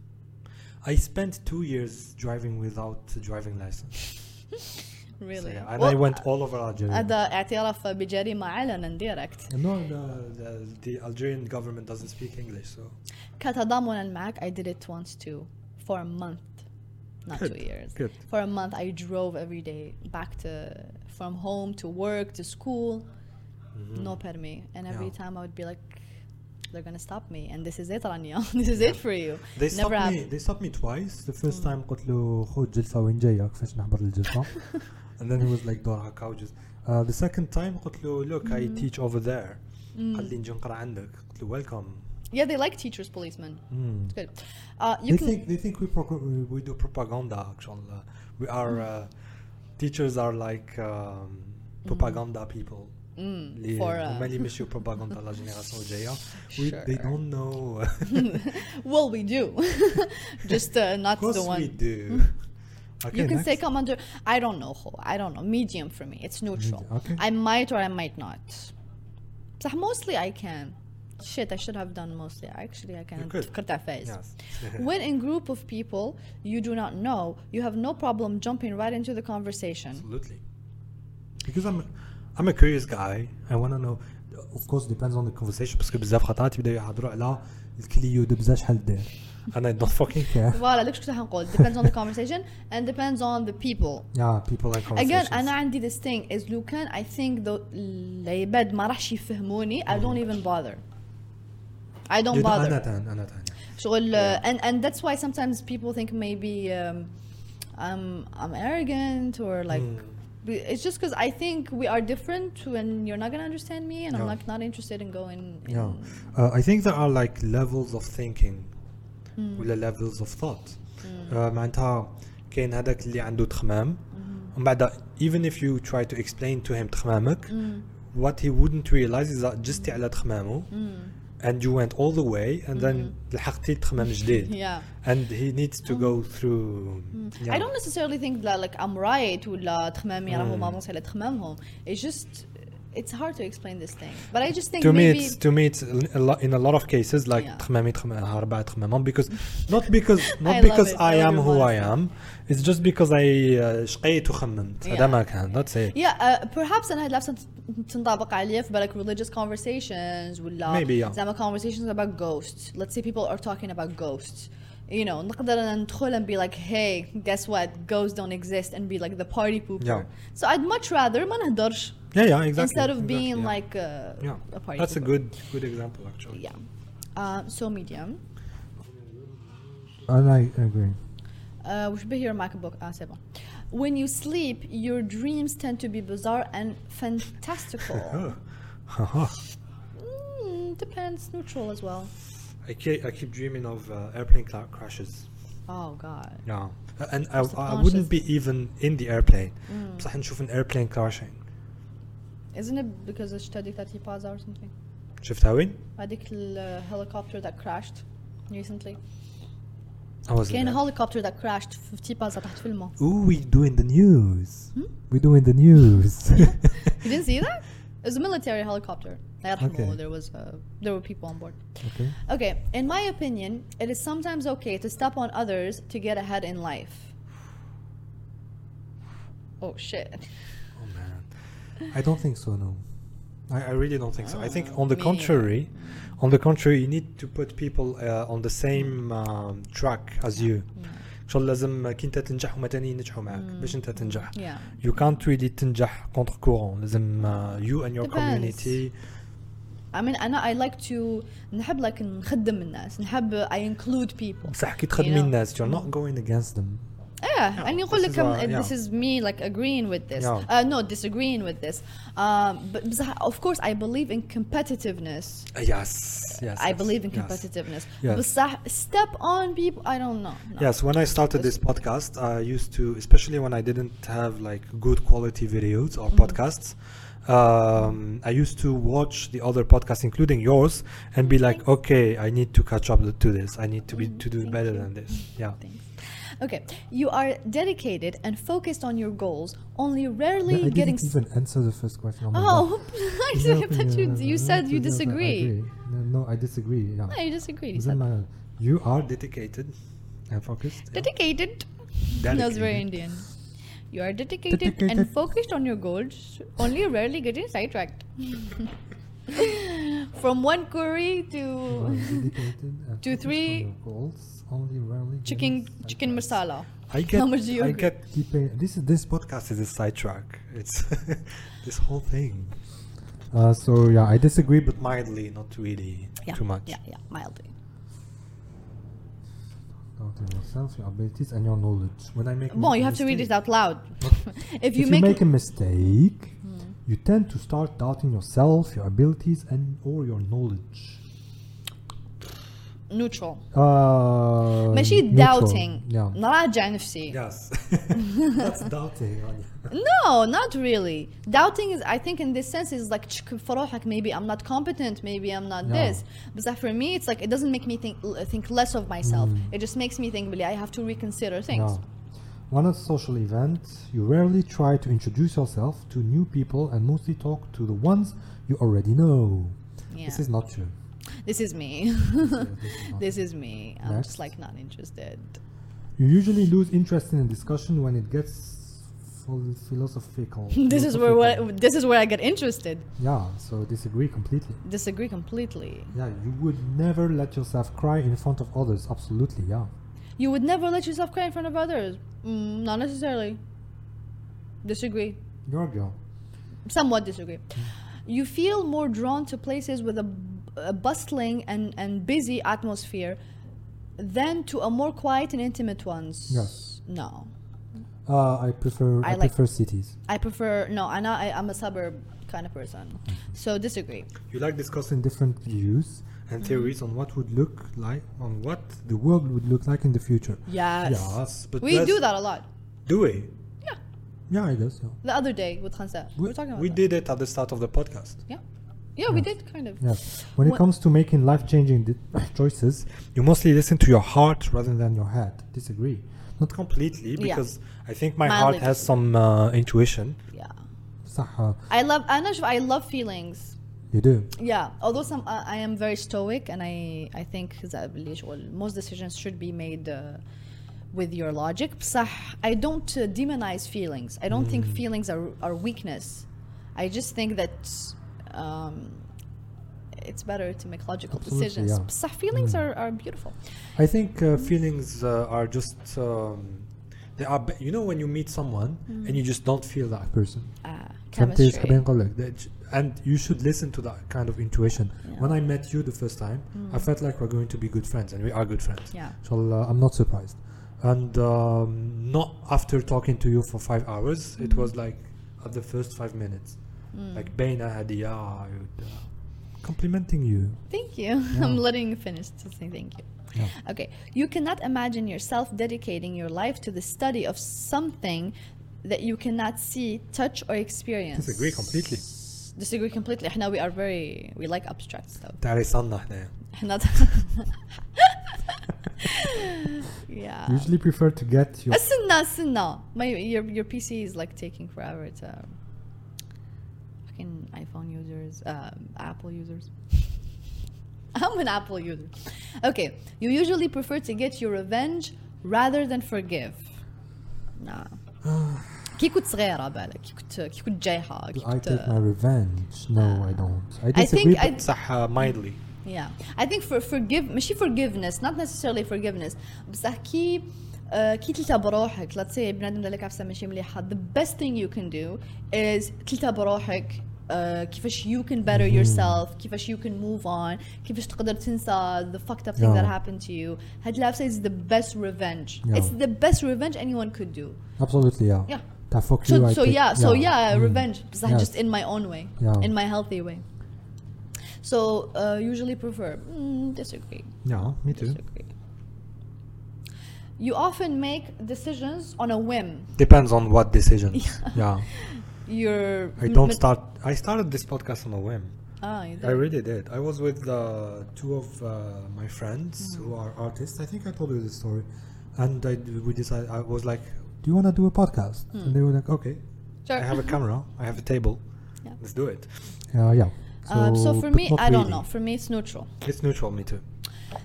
I spent two years driving without a driving license. So, Really. yeah, and Well, I went all over Algeria. هذا اعتراف بجريمة علنا direct. no, the, the, the Algerian government doesn't speak English, so. كتضامنا معك I did it once too for a month not Good, two years good. for a month I drove every day back to from home to work to school no permit and every Mm-hmm. Yeah. time I would be like they're gonna stop me and this is it Rania this is it for you They never stopped me. happened They stopped me twice. The first time قلت له خذ جلسة وين جاية كيفاش نحضر الجلسة. And then he was like دور هكا وجز. Uh, the second time قلت له look I Mm. teach over there. قال لي نجي نقرا عندك. قلت له welcome. yeah they like teachers policemen Mm. it's good uh, you They can think they think we pro- we do propaganda actually. We are uh, teachers are like um, propaganda people. mm, اللي for هما uh, اللي يمشيو propaganda لا جينيراسيون الجاية. We, they Sure. don't know. well we do just uh, not of course the one we do. Okay, you can next. say come under I don't know Ho. I don't know medium for me it's neutral Medium, okay. I might or I might not صح mostly I can shit I should have done mostly actually I can You could. فكرت على فايز. Yes. when in group of people you do not know you have no problem jumping right into the conversation Absolutely. Because I'm I'm a curious guy. I want to know. Of course depends on the conversation. باسكو بزاف خطرات يبداو يهضروا على الكليو دبزة شحال داير. and I don't fucking care. voilà داك شكون حنقول depends on the conversation and depends on the people Yeah, people and conversations. again انا عندي this thing is لو كان I think the العباد ما راحش يفهموني I don't even bother I don't You don't- bother أنا تان أنا تان. شغل Yeah. uh, and and that's why sometimes people think maybe um, I'm I'm arrogant or like Mm. be- it's just because I think we are different and you're not gonna understand me and I'm Yeah. like not interested in going in, Yeah. Uh, I think there are like levels of thinking Hmm. ولا levels of thought. Uh, معناتها كاين هذاك اللي عنده تخمام Hmm. ومن بعد even if you try to explain to him تخمامك Hmm. what he wouldn't realize is that جستي على تخمامه and you went all the way and then لحقتي تخمام جديد Hmm. yeah and he needs to go through I don't necessarily think that like I'm right ولا تخمامي راهو ما على تخمامهم it's just it's hard to explain this thing but I just think to me maybe it's to me it's a lot, in a lot of cases like Yeah. تخمامي تخمامها أربعة تخمامهم because not because not I love because it. I I am who I really am it's just because I uh, شقيت وخممت هذا Yeah. ما كان that's it Yeah, uh, perhaps أنا هاد لابسة تنطبق عليه في بالك religious conversations ولا Maybe, yeah. زعما conversations about ghosts. Let's say people are talking about ghosts. You know, نقدر ندخل and be like, hey, guess what? Ghosts don't exist and be like the party pooper. Yeah. So I'd much rather ما نهدرش yeah yeah exactly instead of exactly, being yeah. like uh, yeah a party that's a pooper. good good example actually Yeah. Uh, so medium. And I agree. Uh, وش به your MacBook? Ah, c'est bon. When you sleep, your dreams tend to be bizarre and fantastical. Mm, depends, neutral as well. I keep, I keep dreaming of uh, airplane cla- crashes Oh God. Yeah. Uh, And I, I Subconscious. wouldn't be even in the airplane. Mm. بصح نشوف an airplane crashing. Isn't it because الشتا هذيك تاعت Ipaza or something? شفتها وين؟ هذيك ال helicopter that crashed recently. I was كاين helicopter that crashed في تيبازا تحت في الماء. Ooh, we doing the news. Hmm? We doing the news. You didn't see that? It was a military helicopter. الله يرحمه, Okay. There was uh, there were people on board. okay. Okay, in my opinion, it is sometimes okay to step on others to get ahead in life. Oh shit. Oh man. I don't think so. No. I, I really don't think so. I think Oh, on the me contrary, on the contrary, you need to put people uh, on the same um, track as you. ان شاء الله لازم كي انت تنجح هما تاني ينجحوا معك باش انت تنجح. Yeah. You can't really تنجح contre courant. لازم uh, you and your Depends. community. I mean أنا I like to نحب like نخدم الناس نحب I include people. بصح كي تخدمي You know. الناس you're not Going against them. Yeah, يعني نقول this لك is um, a- this yeah. is me like agreeing with this. Yeah. Uh, no, disagreeing with this. Um, but بصح of course I believe in competitiveness. Uh, yes. Yes. I yes, believe in yes. competitiveness. Yes. بصح step on people I don't know. No. Yes, when I started this podcast, I used to, especially when I didn't have like good quality videos or podcasts, um, I used to watch the other podcasts, including yours, and be like, okay, I need to catch up to this. I need to be to do Thank better you. than this. Yeah. Thanks. Okay, you are dedicated and focused on your goals, only Yeah, rarely I getting. didn't even answer the first question. Oh, oh, I thought you you said you I disagree. No, I disagree. Yeah. No, you disagree. You you are dedicated and focused. yeah. dedicated. That was very Indian. You are dedicated, and focused on your goals, only rarely getting sidetracked. From one query to dedicated to three goals, only rarely chicken chicken masala. I get, How much do you I agree? get, Keeping this is this podcast is a sidetrack. It's this whole thing. Uh, so yeah, I disagree, but Mildly, not really Yeah, too much. Yeah, yeah, mildly. Doubt yourself, your abilities, and your knowledge. When I make Bon, you have to read it out loud. if If you you, make, make, a mistake, you tend to start doubting yourself, your abilities, and or your knowledge neutral Uh, ماشي neutral. doubting Yeah. نراجع نفسي Yes. That's doubting. No, not really. Doubting is, I think, in this sense, is like تشك في روحك, maybe I'm not competent, maybe I'm not Yeah. this. But that for me, it's like it doesn't make me think think less of myself. Mm. It just makes me think, really, I have to reconsider things. Yeah. One of the social events, you rarely try to introduce yourself to new people and mostly talk to the ones you already know. Yeah. This is not true. This is me. This is not this is me. I'm Next. just like not interested. You usually lose interest in a discussion when it gets philosophical. this is where what, this is where I get interested. Yeah, so disagree completely. Disagree completely. Yeah, you would never let yourself cry in front of others. Absolutely, yeah. You would never let yourself cry in front of others. Mm, not necessarily. Disagree. You're a girl. somewhat disagree. You feel more drawn to places with a, a bustling and, and busy atmosphere than to a more quiet and intimate ones. Yes. No. Uh, I prefer I I, like- prefer cities. I prefer no, I'm not, I, I'm a suburb kind of person. So disagree. You like discussing Discussing different views and theories on what would look like on what? the world would look like in the future. Yes. Yes, but We do that a lot. Do we? Yeah. Yeah, I guess. Yeah. The other day with Khansa. We, We- were talking about We that. did it at the start of the podcast. Yeah. Yeah, we Yes. did kind of. Yes. When What- it comes to making life-changing di- choices, you mostly listen to your heart rather than your head. Disagree. Not completely, Yeah. because I think my Mildly heart has some uh, intuition. Yeah. صح. uh, I love, أنا شوف, I love feelings. You do. Yeah, although some uh, I am very stoic and I I think that باللي شغل most decisions should be made uh, with your logic. بصح I don't uh, demonize feelings. I don't think feelings are are weakness. I just think that um, it's better to make logical Absolutely, decisions. Yeah. So feelings mm. are, are beautiful. I think uh, feelings uh, are just um, they are. you know when you meet someone mm. and you just don't feel that person. Ah, chemistry. And you should listen to that kind of intuition. Yeah. When I met you the first time, mm. I felt like we're going to be good friends, and we are good friends. Yeah. So uh, I'm not surprised. And um, not after talking to you for five hours, mm-hmm. it mm. was like at the first five minutes Mm. Like Baina Hadia, I would, uh, Complimenting you. Thank you. I'm letting you finish to say thank you. Yeah. Okay. You cannot imagine yourself dedicating your life to the study of something that you cannot see, touch, or experience. Disagree completely. Disagree completely. احنا we are very we like abstract stuff. تعالي صلنا احنا احنا yeah. Usually prefer to get your استنى استنى. My your your PC is like taking forever to fucking iPhone users, um, Apple users. I'm an Apple user. Okay, you usually prefer to get your revenge rather than forgive. Nah. كي كنت صغيرة بالك كي كنت كي كنت جايحة كي Do I كنت take my revenge? No, I don't. I I disagree. think I صح uh, mildly Yeah, I think for forgive ماشي forgiveness not necessarily forgiveness بصح كي uh, كي تلتا بروحك let's say بنادم دار لك عفسه ماشي مليحه the best thing you can do is تلتا بروحك uh, كيفاش you can better yourself كيفاش you can move on كيفاش تقدر تنسى the fucked up thing that Yeah. happened to you هاد العفسه is the best revenge Yeah. it's the best revenge anyone could do Absolutely, yeah. yeah That fuck so, you. I so take- yeah so yeah Mm. revenge بصح Yes. just in my own way Yeah. in my healthy way so uh, usually prefer mm, disagree Yeah, me too. disagree you often make decisions on a whim depends on what decisions. yeah you're I don't start I started this podcast on a whim ah, you did. I really did I was with uh, two of uh, my friends who are artists I think I told you this story And I, we decided, I was like, do you want to do a podcast? Hmm. And they were like, okay. Sure. I have a camera I have a table Yeah. let's do it Uh, yeah. Um, so for me not i don't really. know for me it's neutral it's neutral me too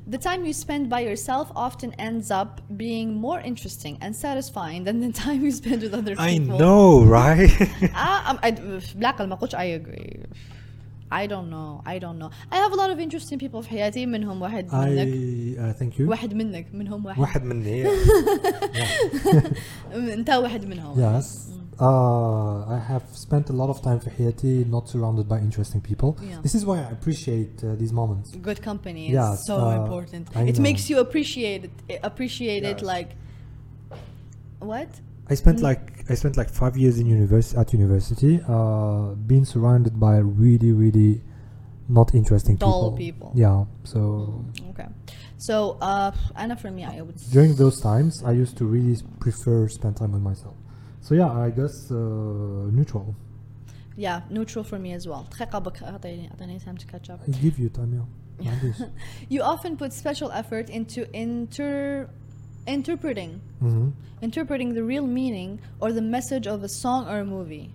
the time you spend by yourself often ends up being more interesting and satisfying than the time you spend with other people. I know, right? Black ah, um, I, black I agree. I don't know I don't know I have a lot of interesting people in في حياتي منهم واحد I, منك uh, thank you واحد منك منهم واحد واحد مني one of them. yes uh, I have spent a lot of time for Haiti, not surrounded by interesting people. Yeah. This is why I appreciate uh, these moments. Good company is yeah, so uh, important. I it know. makes you appreciate it, appreciate it like what? I spent like I spent like five years in university at university, uh, being surrounded by really really not interesting Dull people. people. Yeah. So. Okay. So, uh, Anna, for me, I would. During those times, I used to really prefer spend time with myself. So yeah, I guess uh, neutral. yeah neutral for me as well دقيقة بك أعطيني أعطيني time to catch up I give you time, yeah. معليش. you often put special effort into inter interpreting Mhm. interpreting the real meaning or the message of a song or a movie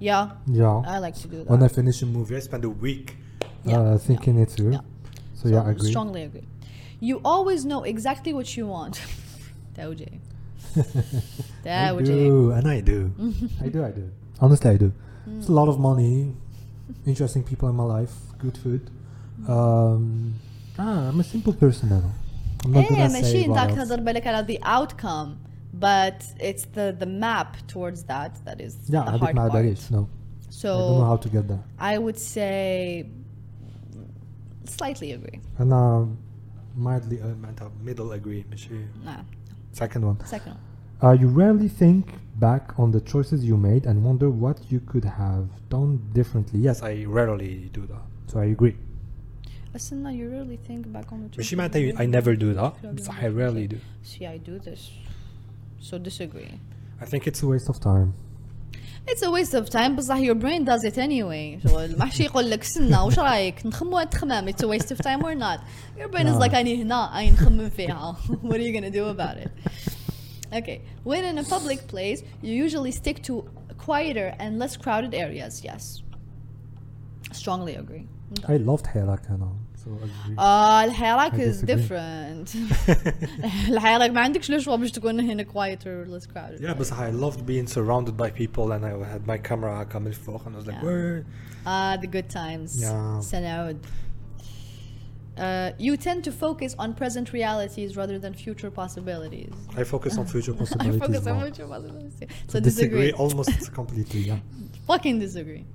yeah Yeah. I like to do that When I finish a movie, movie I spend a week Yeah, uh, thinking it through. Yeah. So, yeah, I agree. strongly agree you always know exactly what you want توجي I توجي do, and I do. I do, I do. Honestly, I do. It's a lot of money, interesting people in my life, good food. Um, ah, I'm a simple person now. I'm not ايه gonna ماشي say انت what else. تهضر بالك على the outcome but it's the the map towards that that is Yeah, the هذيك hard ما part عداليش. No, I don't know so how to get there. I would say slightly agree أنا mildly uh, معناتها middle agree ماشي nah second one. second one Uh, you rarely think back on the choices you made and wonder what you could have done differently. Yes, yes I rarely do that so I agree. استنى you really think back on the ماشي choices معناتها you I made? never do that Rarely بصح I do. rarely do see I do this so disagree I think it's It's a waste of time. It's a waste of time بصح your brain does it anyway شغل محشي يقول لك استنى وش رايك نخمو تخمم it's a waste of time or not your brain is Yeah. like أني هنا أي نخمم فيها what are you gonna do about it Okay, when in a public place, you usually stick to quieter and less crowded areas. Yes, strongly agree. I loved Hirak you know. Uh, آه is different. الحراك quieter less crowded. Yeah, but I loved being surrounded by people and I had my camera coming for, and I was like, yeah. where? Ah, the good times. Yeah. Uh, you tend to focus on present realities rather than future possibilities. I focus on future possibilities. I focus on future possibilities. So So disagree. almost completely, yeah. Fucking disagree.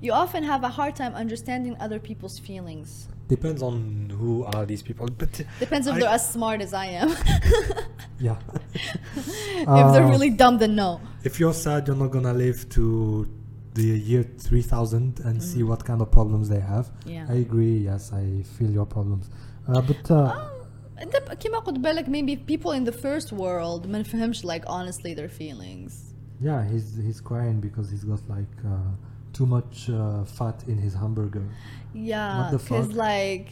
You often have a hard time understanding other people's feelings. depends on who are these people but Depends if I- they're as smart as I am. Yeah. if they're Uh, really dumb, then no. If you're sad, you're not gonna live to the year 3000 and see what kind of problems they have. Mm. Yeah. I agree. Yes, I feel your problems. Uh, but uh, انت ب- كيما قلت بالك maybe people in the first world ما نفهمش like honestly their feelings Yeah, he's he's crying because he's got like uh, too much uh, fat in his hamburger. Yeah, What the because fuck? like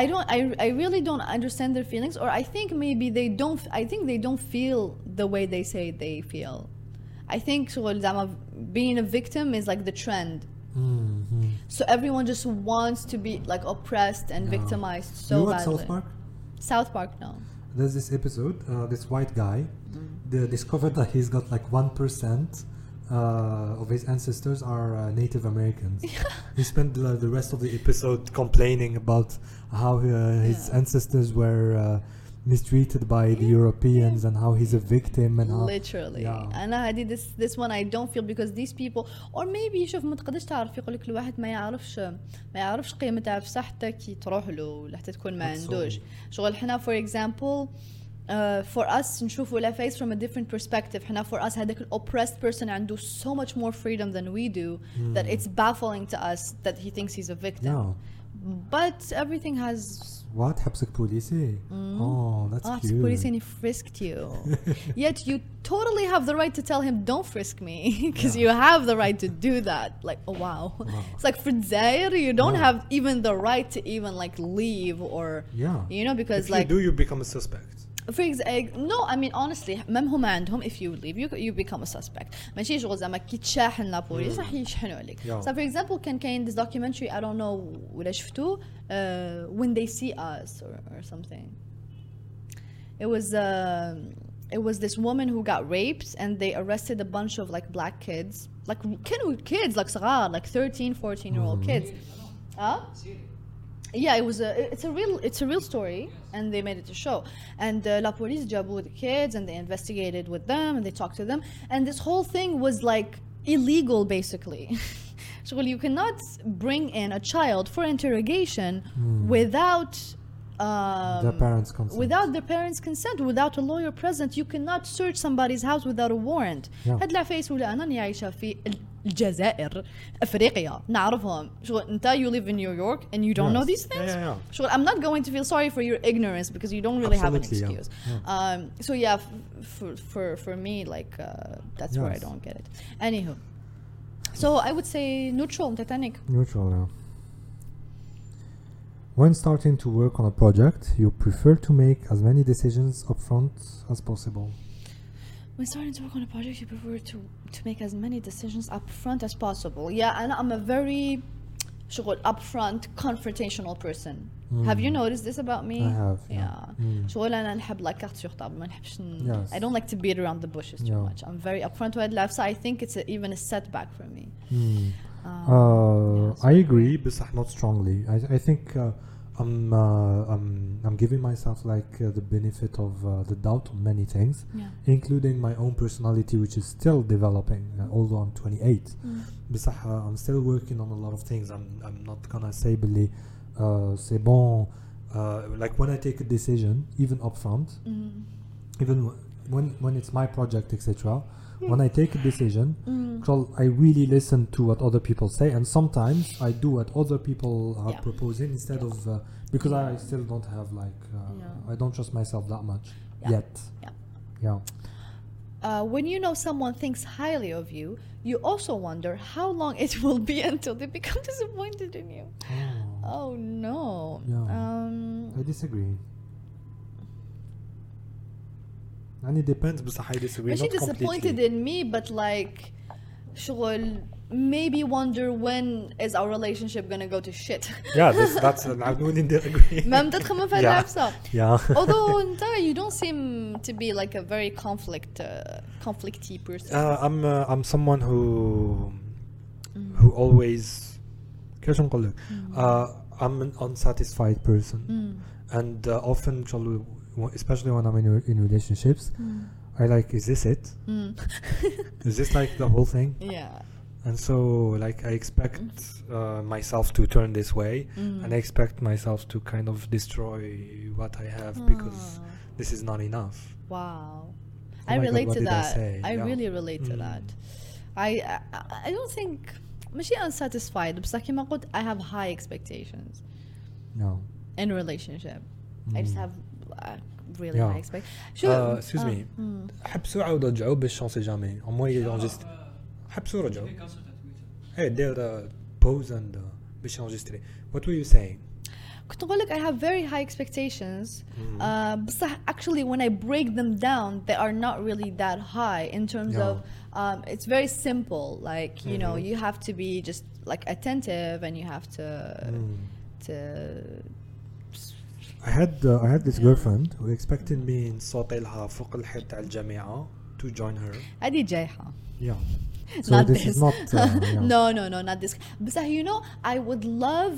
I don't, I, I really don't understand their feelings, or I think maybe they don't. I think they don't feel the way they say they feel. I think being a victim is like the trend. Mm-hmm. So everyone just wants to be like oppressed and victimized so you badly. South Park? South Park, no. There's this episode. Uh, this white guy mm. they discovered that he's got like one percent uh, of his ancestors are uh, Native Americans. he spent the, the, rest of the episode complaining about how uh, his yeah. ancestors were uh, mistreated by the Europeans and how he's a victim and how literally Yeah. انا هذه this this one I don't feel because these people or maybe شوف ما تقدرش تعرف يقول لك الواحد ما يعرفش ما يعرفش قيمتها في صحته كي تروح له ولا حتى تكون ما That's so- عندوش شغل حنا for example uh, for us نشوفوا لا face from a different perspective حنا for us هذاك ال oppressed person عنده so much more freedom than we do that it's baffling to us that he thinks he's a victim Yeah. but everything has what hapsik police? Mm. Oh, that's oh, cute. police and he frisked you. Yet you totally have the right to tell him, don't frisk me, because yeah. you have the right to do that. Like, oh wow. wow. It's like for Zaire, you don't have even the right to even like leave or, yeah. you know, because if like. do, you become a suspect for example no I mean honestly مام هم عندهم if you leave you, you become a suspect ماشي شغل زعما كي تشاحن لابوليس راح يشحنوا عليك Yeah. so for example كان كاين this documentary I don't know ولا شفتوه uh, when they see us or, or something it was uh, it was this woman who got raped and they arrested a bunch of like black kids like كانوا kids like صغار like 13 14 year old kids huh? yeah it was a it's a real it's a real story and they made it a show. And uh, La Police jabu the kids and they investigated with them and they talked to them. And this whole thing was like illegal basically. so well, you cannot bring in a child for interrogation mm. without um, The parents' consent. without the parents consent without a lawyer present you cannot search somebody's house without a warrant Yeah. هاد العفايس ولا انا راني عايشه في الجزائر افريقيا نعرفهم شغل انت you live in New York and you don't know Yes. these things Yeah, yeah, yeah. شغل I'm not going to feel sorry for your ignorance because you don't really have an Absolutely, yeah. excuse um, so yeah f- for, for for me like uh, that's where I Yes. don't get it anywho so I would say neutral Titanic Neutral now. When starting to work on a project, you prefer to make as many decisions upfront as possible. When starting to work on a project, you prefer to to make as many decisions up front as possible. Yeah, and I'm a very شغل upfront confrontational person. Have you noticed this about me? I have, yeah. Yeah. Mm. شغل أنا نحب like carte sur table ما نحبش ن- Yes. I don't like to beat around the bushes too Yeah. much. I'm very upfront with life, so I think it's a, even a setback for me. Hmm. Uh, uh, I agree, but not strongly. I, I think uh, I'm, I'm, I'm giving myself like the benefit of the doubt on many things, yeah. including my own personality, which is still developing. although I'm 28, mm. I'm still working on a lot of things. I'm, I'm not gonna say, "Billy, c'est bon." Uh, like when I take a decision, even upfront, mm. even when when it's my project, etc. When I take a decision, Mm. I really listen to what other people say, and sometimes I do what other people are Yeah. proposing instead of uh, because I still don't have like uh, Yeah. I don't trust myself that much Yeah. yet. Yeah. Yeah. Uh, when you know someone thinks highly of you, you also wonder how long it will be until they become disappointed in you. Oh, Oh no. Yeah. Um, I disagree. And it depends, but I disagree. is she not disappointed completely. in me, but like, شغل maybe wonder when is our relationship gonna go to shit. Yeah, this, that's نعاود نولي ندير agree. ما بدأت تخمم في هاد Yeah. العفسة. Yeah. Although انت you don't seem to be like a very conflict uh, conflicty person. Uh, I'm uh, I'm someone who who always كيفاش نقول لك uh, I'm an unsatisfied person Mm. and uh, often شغل- especially when I'm in, in relationships I like is this it Mm. is this like the whole thing Yeah. and so like I expect uh, myself to turn this way Mm. and I expect myself to kind of destroy what I have because Ah. this is not enough Wow. Oh I my God, relate what to did I that. say? I Yeah. really relate to Mm. that. I, I I don't think ماشي unsatisfied بس كيما قلت I have high expectations No. in relationship. I just have uh, really Yeah. high expect. شو Uh, excuse آه، me مم. حبسوا عاودوا رجعوا باش شونسي جامي au moins ينجست حبسوا رجعوا ايه دير بوز اند باش ينجستري what were you saying كنت نقول لك I have very high expectations Mm-hmm. uh, بصح actually when I break them down they are not really that high in terms Yeah. of um, it's very simple like you know Mm-hmm. you have to be just like attentive and you have to Mm. to I had uh, I had this girlfriend who expected me نصوتي لها فوق الحيط تاع الجامعة to join her هذه جايحة yeah so Not this this. is not uh, yeah. no no no not this but you know I would love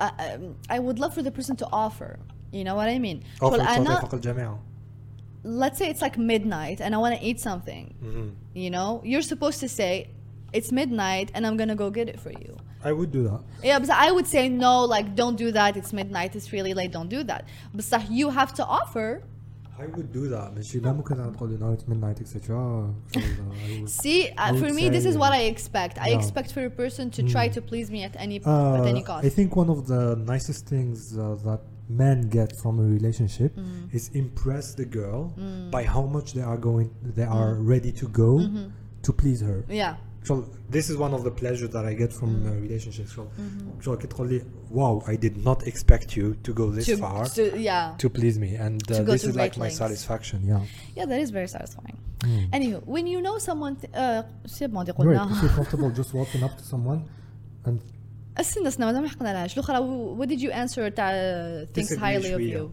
uh, um, I would love for the person to offer you know what I mean offer شغل تصوتي أنا فوق الجامعة let's say it's like midnight and I want to eat something Mhm. You know, you're supposed to say, it's midnight and I'm gonna go get it for you. I would do that Yeah, but I would say, no, like, don't do that. It's midnight. It's really late. Don't do that. But you have to offer. I would do that ماشي لا ممكن تقول لي no it's midnight etc شغل, I would- See, uh, for would me, this is say- what I expect. I Yeah. expect for a person to try to please me at any Uh, at any cost. I think one of the nicest things uh, that men get from a relationship Mm. is impress the girl by how much they are going they are Mm. ready to go Mm-hmm. to please her yeah, So this is one of the pleasures that I get from Mm. uh, relationships so Mm-hmm. so كي تقول لي wow I did not expect you to go this to, far to yeah, to please me and uh, To go this to is like great my lengths. satisfaction yeah yeah, that is very satisfying. Mm. Anywho, when you know someone, th- uh, c'est bon, دي Great, قلنا. you feel comfortable just walking up to someone and استنى استنى مازال ما حكيناش الاخرى what did you answer تاع thinks Disagree highly of شوية. you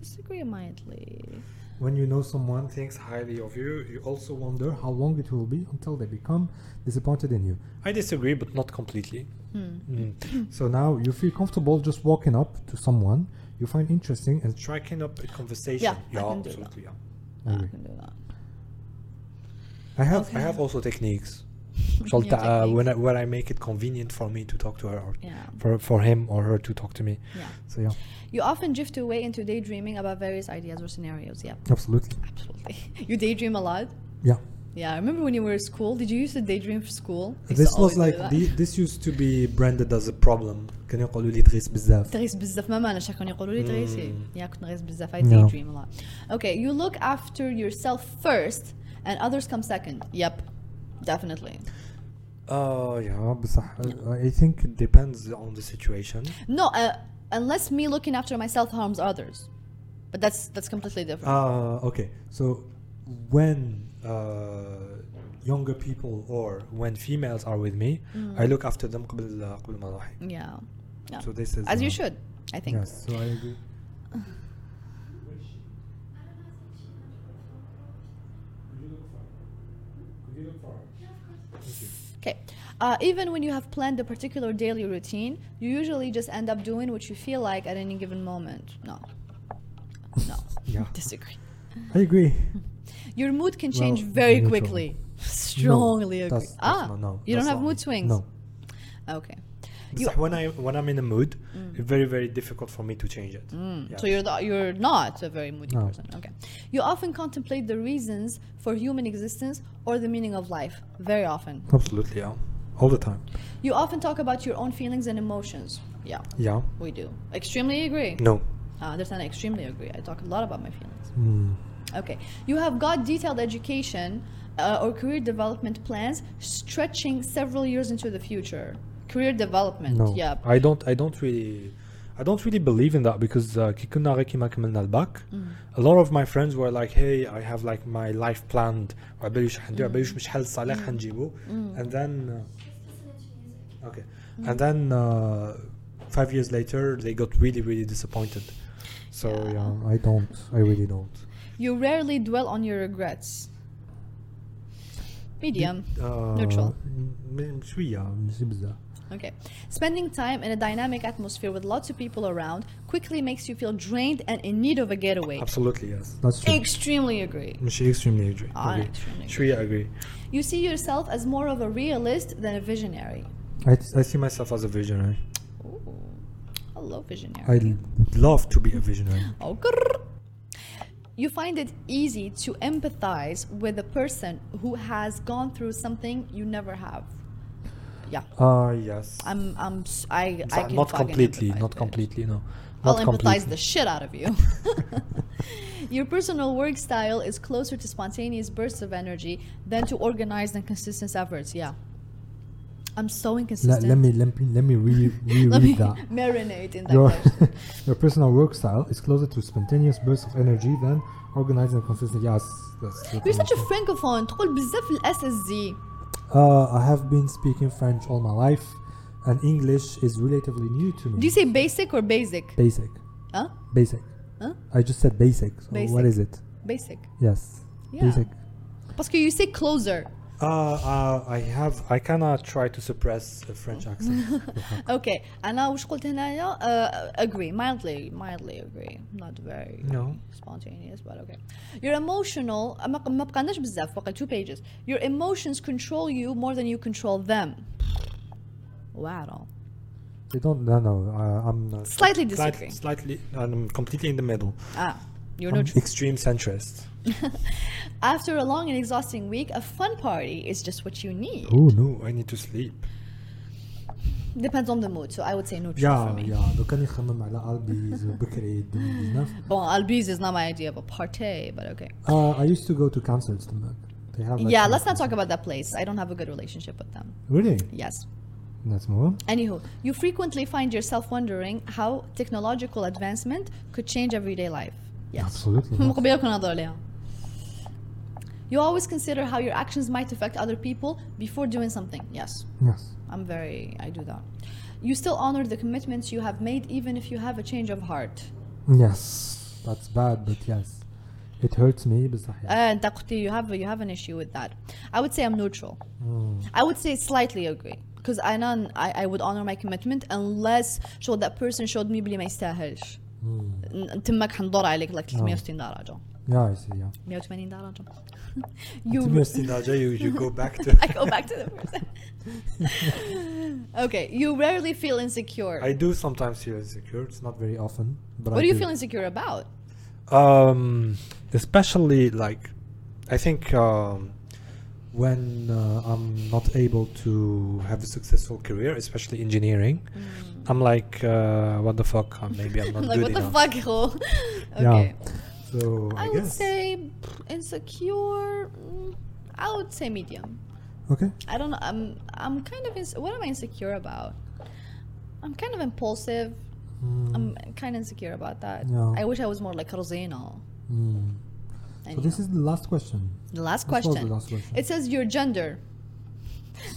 disagree mildly when you know someone thinks highly of you you also wonder how long it will be until they become disappointed in you. I disagree but not completely. Mm. so now you feel comfortable just walking up to someone you find interesting and striking up a conversation. Yeah, I can do that. absolutely yeah. I can do that. I have I have also techniques Your شغل تاع- uh, techniques. when I, where I make it convenient for me to talk to her or yeah for for him or her to talk to me yeah so yeah you often drift away into daydreaming about various ideas or scenarios yeah absolutely absolutely you daydream a lot yeah yeah I remember when you were at school did you used to daydream for school I used to this was always do like that. the, this used to be branded as a problem كانوا يقولوا لي تغيس بزاف تغيس بزاف ما معناش كانوا يقولوا لي تغيسي Mm. yeah كنت نغيس بزاف I No. daydream a lot okay you look after yourself first and others come second yep definitely Uh, yeah, بصح uh, I think it depends on the situation. no uh, unless me looking after myself harms others but that's that's completely different Uh, okay, so when uh, younger people or when females are with me, I look after them قبل قبل ما نروح. yeah yeah So this is as you uh, should I think Yes, so I agree. Okay. Uh, even when you have planned a particular daily routine, you usually just end up doing what you feel like at any given moment. No. No. Yeah. Disagree. I agree. Your mood can change Well, very neutral. quickly. Strongly no, agree. ah, no, no, you don't have mood swings. No. Okay. When I when I'm in a mood, mm. it's very very difficult for me to change it. Mm. Yeah. So you're the, you're not a very moody no. person. Okay. You often contemplate the reasons for human existence or the meaning of life. Very often. Absolutely, yeah. All the time. You often talk about your own feelings and emotions. Yeah. Yeah. We do. Extremely agree. No. Uh, understand? I extremely agree. I talk a lot about my feelings. Mm. Okay. You have got detailed education uh, or career development plans stretching several years into the future Career development. No. Yeah. I don't I don't really I don't really believe in that because uh, كي كنا غير كيما كملنا الباك a lot of my friends were like hey I have like my life planned وعبالي واش حندير عبالي واش شحال الصالير حنجيبو and then uh, okay and then uh, five years later they got really really disappointed so Yeah. yeah I don't I really don't You rarely dwell on your regrets. Medium. uh, Neutral. م- شوية ماشي بزاف Okay. Spending time in a dynamic atmosphere with lots of people around quickly makes you feel drained and in need of a getaway. Absolutely, yes. That's true. Extremely agree. She extremely agree. I agree. extremely agree. Agree. You see yourself as more of a realist than a visionary. I, I see myself as a visionary. Ooh, I love visionary. I love to be a visionary. oh. You find it easy to empathize with a person who has gone through something you never have. Yeah, Uh, yes. I'm. I'm. s- I. I So can not fucking completely, empathize not with it. completely, no. I'll Not empathize completely. the shit out of you. Your personal work style is closer to spontaneous bursts of energy than to organized and consistent efforts. Yeah. I'm so Let, inconsistent. let me let me let me re- reread Let me that. marinate in that Your question. your personal work style is closer to spontaneous bursts of energy than organized and consistent. Yes, that's. You're such a francophone تقول بزاف الاس اس زي uh, I have been speaking French all my life, and English is relatively new to me. Do you say basic or basic? basic? Huh? Basic. Huh? I just said basic. So Basic. what is it? Basic. Yes. Yeah. Basic. Parce que you say closer. Uh, uh, I have I cannot try to suppress a French accent. Okay. أنا وش قلت هنايا uh, agree mildly mildly agree not very No. spontaneous but okay. Your emotional ما ما بقناش بزاف باقي two pages. Your emotions control you more than you control them. Wow. They don't. No, no. Uh, I'm. Uh, Slightly Slight- disagree. slightly, I'm completely in the middle. Ah, you're I'm neutral. extreme centrist. After a long and exhausting week, a fun party is just what you need. Oh no, I need to sleep. Depends on the mood, so I would say neutral for يا me. يا لو كان يخمم على البيز وبكري الدم بزنف. Bon, Albiz is not my idea of a party, but okay. Uh, I used to go to concerts. تماك. They have. Like yeah, some let's not talk concerts. about that place. I don't have a good relationship with them. Really? Yes. Let's move on. Anywho, you frequently find yourself wondering how technological advancement could change everyday life. Yes. Absolutely. You always consider how your actions might affect other people before doing something. Yes. Yes. I'm very, I do that. You still honor the commitments you have made even if you have a change of heart. Yes. That's bad, but yes. It hurts me بصح يعني. Uh, أنت قلتي you have, you have an issue with that. I would say I'm neutral. I would say slightly agree. Because I, non- I, I would honor my commitment unless شو that person showed me بلي ما يستاهلش. ن- تمك حندور عليك like 360 درجة. Yeah, I see. Yeah. Mewt mijn indalajan. You must indalajan. You you go back to. I go back to the person. okay, you rarely feel insecure. I do sometimes feel insecure. It's not very often, but what I do you feel insecure about? Um, especially like, I think um, when uh, I'm not able to have a successful career, especially engineering, mm. I'm like, uh, what the fuck? Uh, maybe I'm not like, good what enough. the fuck, okay. Yeah. So I, I would guess. say insecure. mm, I would say medium. okay, I don't know. I'm I'm kind of ins- what am I insecure about? I'm kind of impulsive. I'm kind of insecure about that. Yeah. I wish I was more like Rosena. Mm. so this is the last question. the last question. the last question. It says your gender.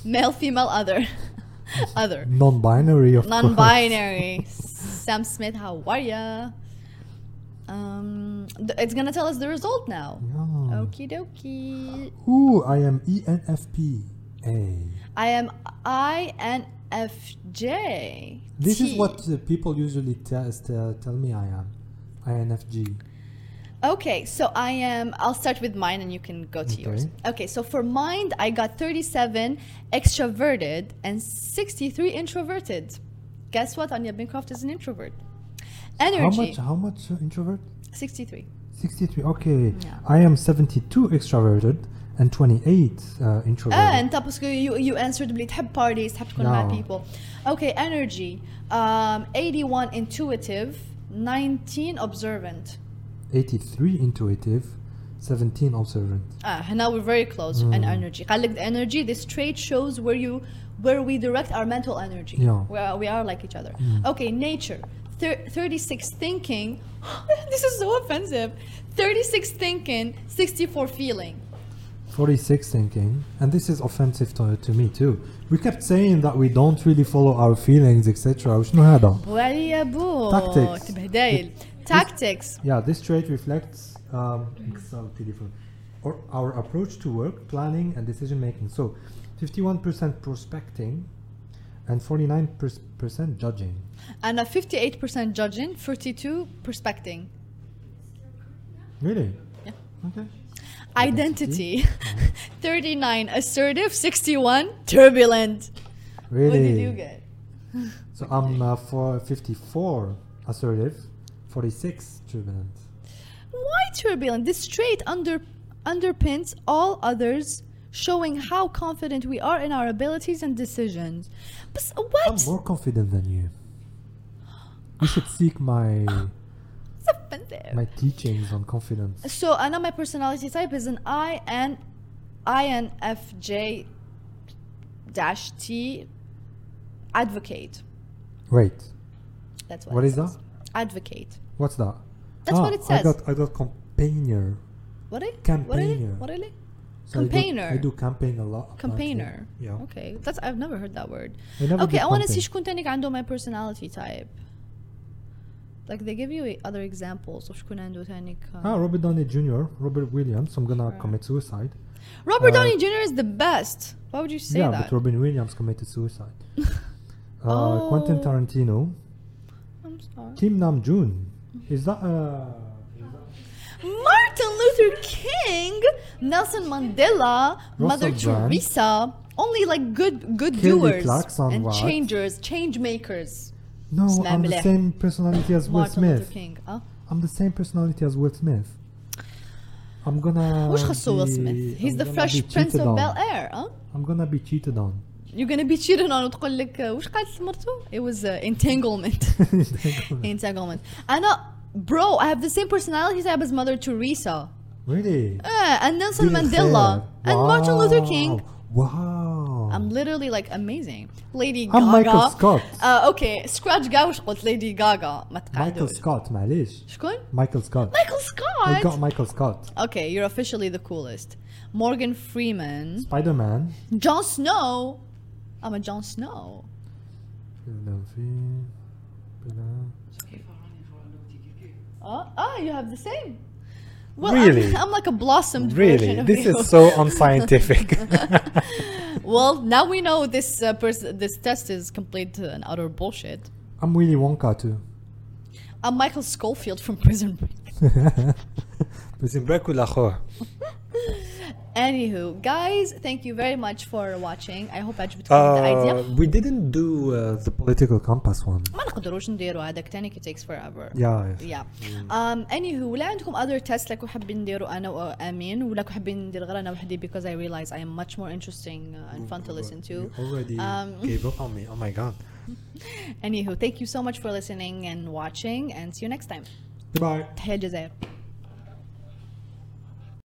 Male, female, other. other. non-binary, of. Non-binary. Sam Smith, how are ya? Um, th- it's gonna tell us the result now. Yeah. Okie dokie. Ooh, I am ENFP. A. I am INFJ. This is what people usually tell tell me I am. INFJ. Okay, so I am. I'll start with mine, and you can go to yours. Okay. Okay, so for mind, I got 37 extroverted and 63 introverted. Guess what? Anya Bancroft is an introvert How Energy. much? How much uh, introvert? 63. 63. Okay. Yeah. I am 72 extroverted and 28 uh, introverted. اه انت باسكو you, you answered بلي تحب parties تحب تكون مع No. people. Okay, energy. Um, 81 intuitive, 19 observant. 83 intuitive, 17 observant. Ah, now we're very close. And energy. قال لك the energy. This trait shows where you where we direct our mental energy. Yeah. We are, we are like each other. Okay, nature. Thir- 36 thinking. this is so offensive. 36 thinking, 64 feeling. 46 thinking, and this is offensive to, to me too. We kept saying that we don't really follow our feelings, etc. وشنو هذا؟ وعلي يا بو Tactics. تبهدايل. Tactics. Yeah, this trait reflects um, Excel telephone, or our approach to work, planning, and decision making. So, 51% prospecting and 49% judging. And a 58% judging, 42 prospecting. Really? Yeah. Okay. Identity. 39 assertive, 61 turbulent. Really? What did you get? So I'm uh, for 54 assertive, 46 turbulent. Why turbulent? This trait under underpins all others, showing how confident we are in our abilities and decisions. But I'm more confident than you. You should seek my It's offensive. my teachings on confidence. So I know my personality type is an I N INFJ dash T advocate. Wait, That's what what is says. that? Advocate. What's that? That's Ah, what it says. I got I got campaigner. What Campaigner. What What So Campaigner. I do, I do campaign a lot. apparently. Campaigner. Yeah. Okay, that's I've never heard that word. I never Okay, did I want to campaign. see شكون تاني عنده my personality type. Like they give you other examples of شكون عنده تاني ك- Ah, Robert Downey Jr., Robert Williams. I'm gonna Right. commit suicide. Robert uh, Downey Jr. is the best. Why would you say yeah, that? but Robin Williams committed suicide. uh, Oh. Quentin Tarantino, I'm sorry. Kim Nam Joon. Is that uh? Martin Luther King, Nelson Mandela, Mother Russell Brand. Teresa, only like good good Kelly doers Clarkson, and what? changers, change makers. No, Islam I'm the billah. same personality as Will Martin Luther Smith. King. Huh? I'm the same personality as Will Smith. I'm gonna. وش خصو Will be- Smith? He's I'm the gonna Fresh be Prince cheated of on. Bel Air. Huh? I'm gonna be cheated on. You're gonna be cheated on وتقول لك uh, وش قالت مرته؟ It was uh, entanglement. entanglement. أنا bro, I have the same personality type as Mother Teresa. really? Uh, and Nelson دير Mandela الخير. and Martin Luther Wow. King. Wow. I'm literally like amazing. Lady I'm Gaga. Michael Scott. Uh, okay, scratch كاع وش قلت Lady Gaga ما Michael تقعدوش. Scott, معليش. شكون؟ Michael Scott. Michael I got Scott. Michael Scott. Okay, you're officially the coolest. Morgan Freeman. Spider Man. Jon Snow. I'm a Jon Snow. Oh, oh you have the same. Well, really? I'm, I'm like a blossomed really? this you. is so unscientific. well, now we know this uh, pers- this test is complete and utter bullshit. I'm Willy Wonka too. I'm Michael Scofield from Prison Break. Prison Break Anywho, guys, thank you very much for watching. I hope عجبتكم the Uh, idea. we didn't do uh, The political compass one. ما نقدروش نديروا هذاك تاني it takes forever. Yeah. Yeah. Um, anywho, ولا عندكم other tests لكم حابين نديروا انا وامين ولا كم حابين ندير غير انا وحدي because I realize I am much more interesting uh, and fun to listen to. You already Um, gave up on me. Oh my god. Anywho, thank you so much for listening and watching and see you next time. Goodbye. تحية الجزائر.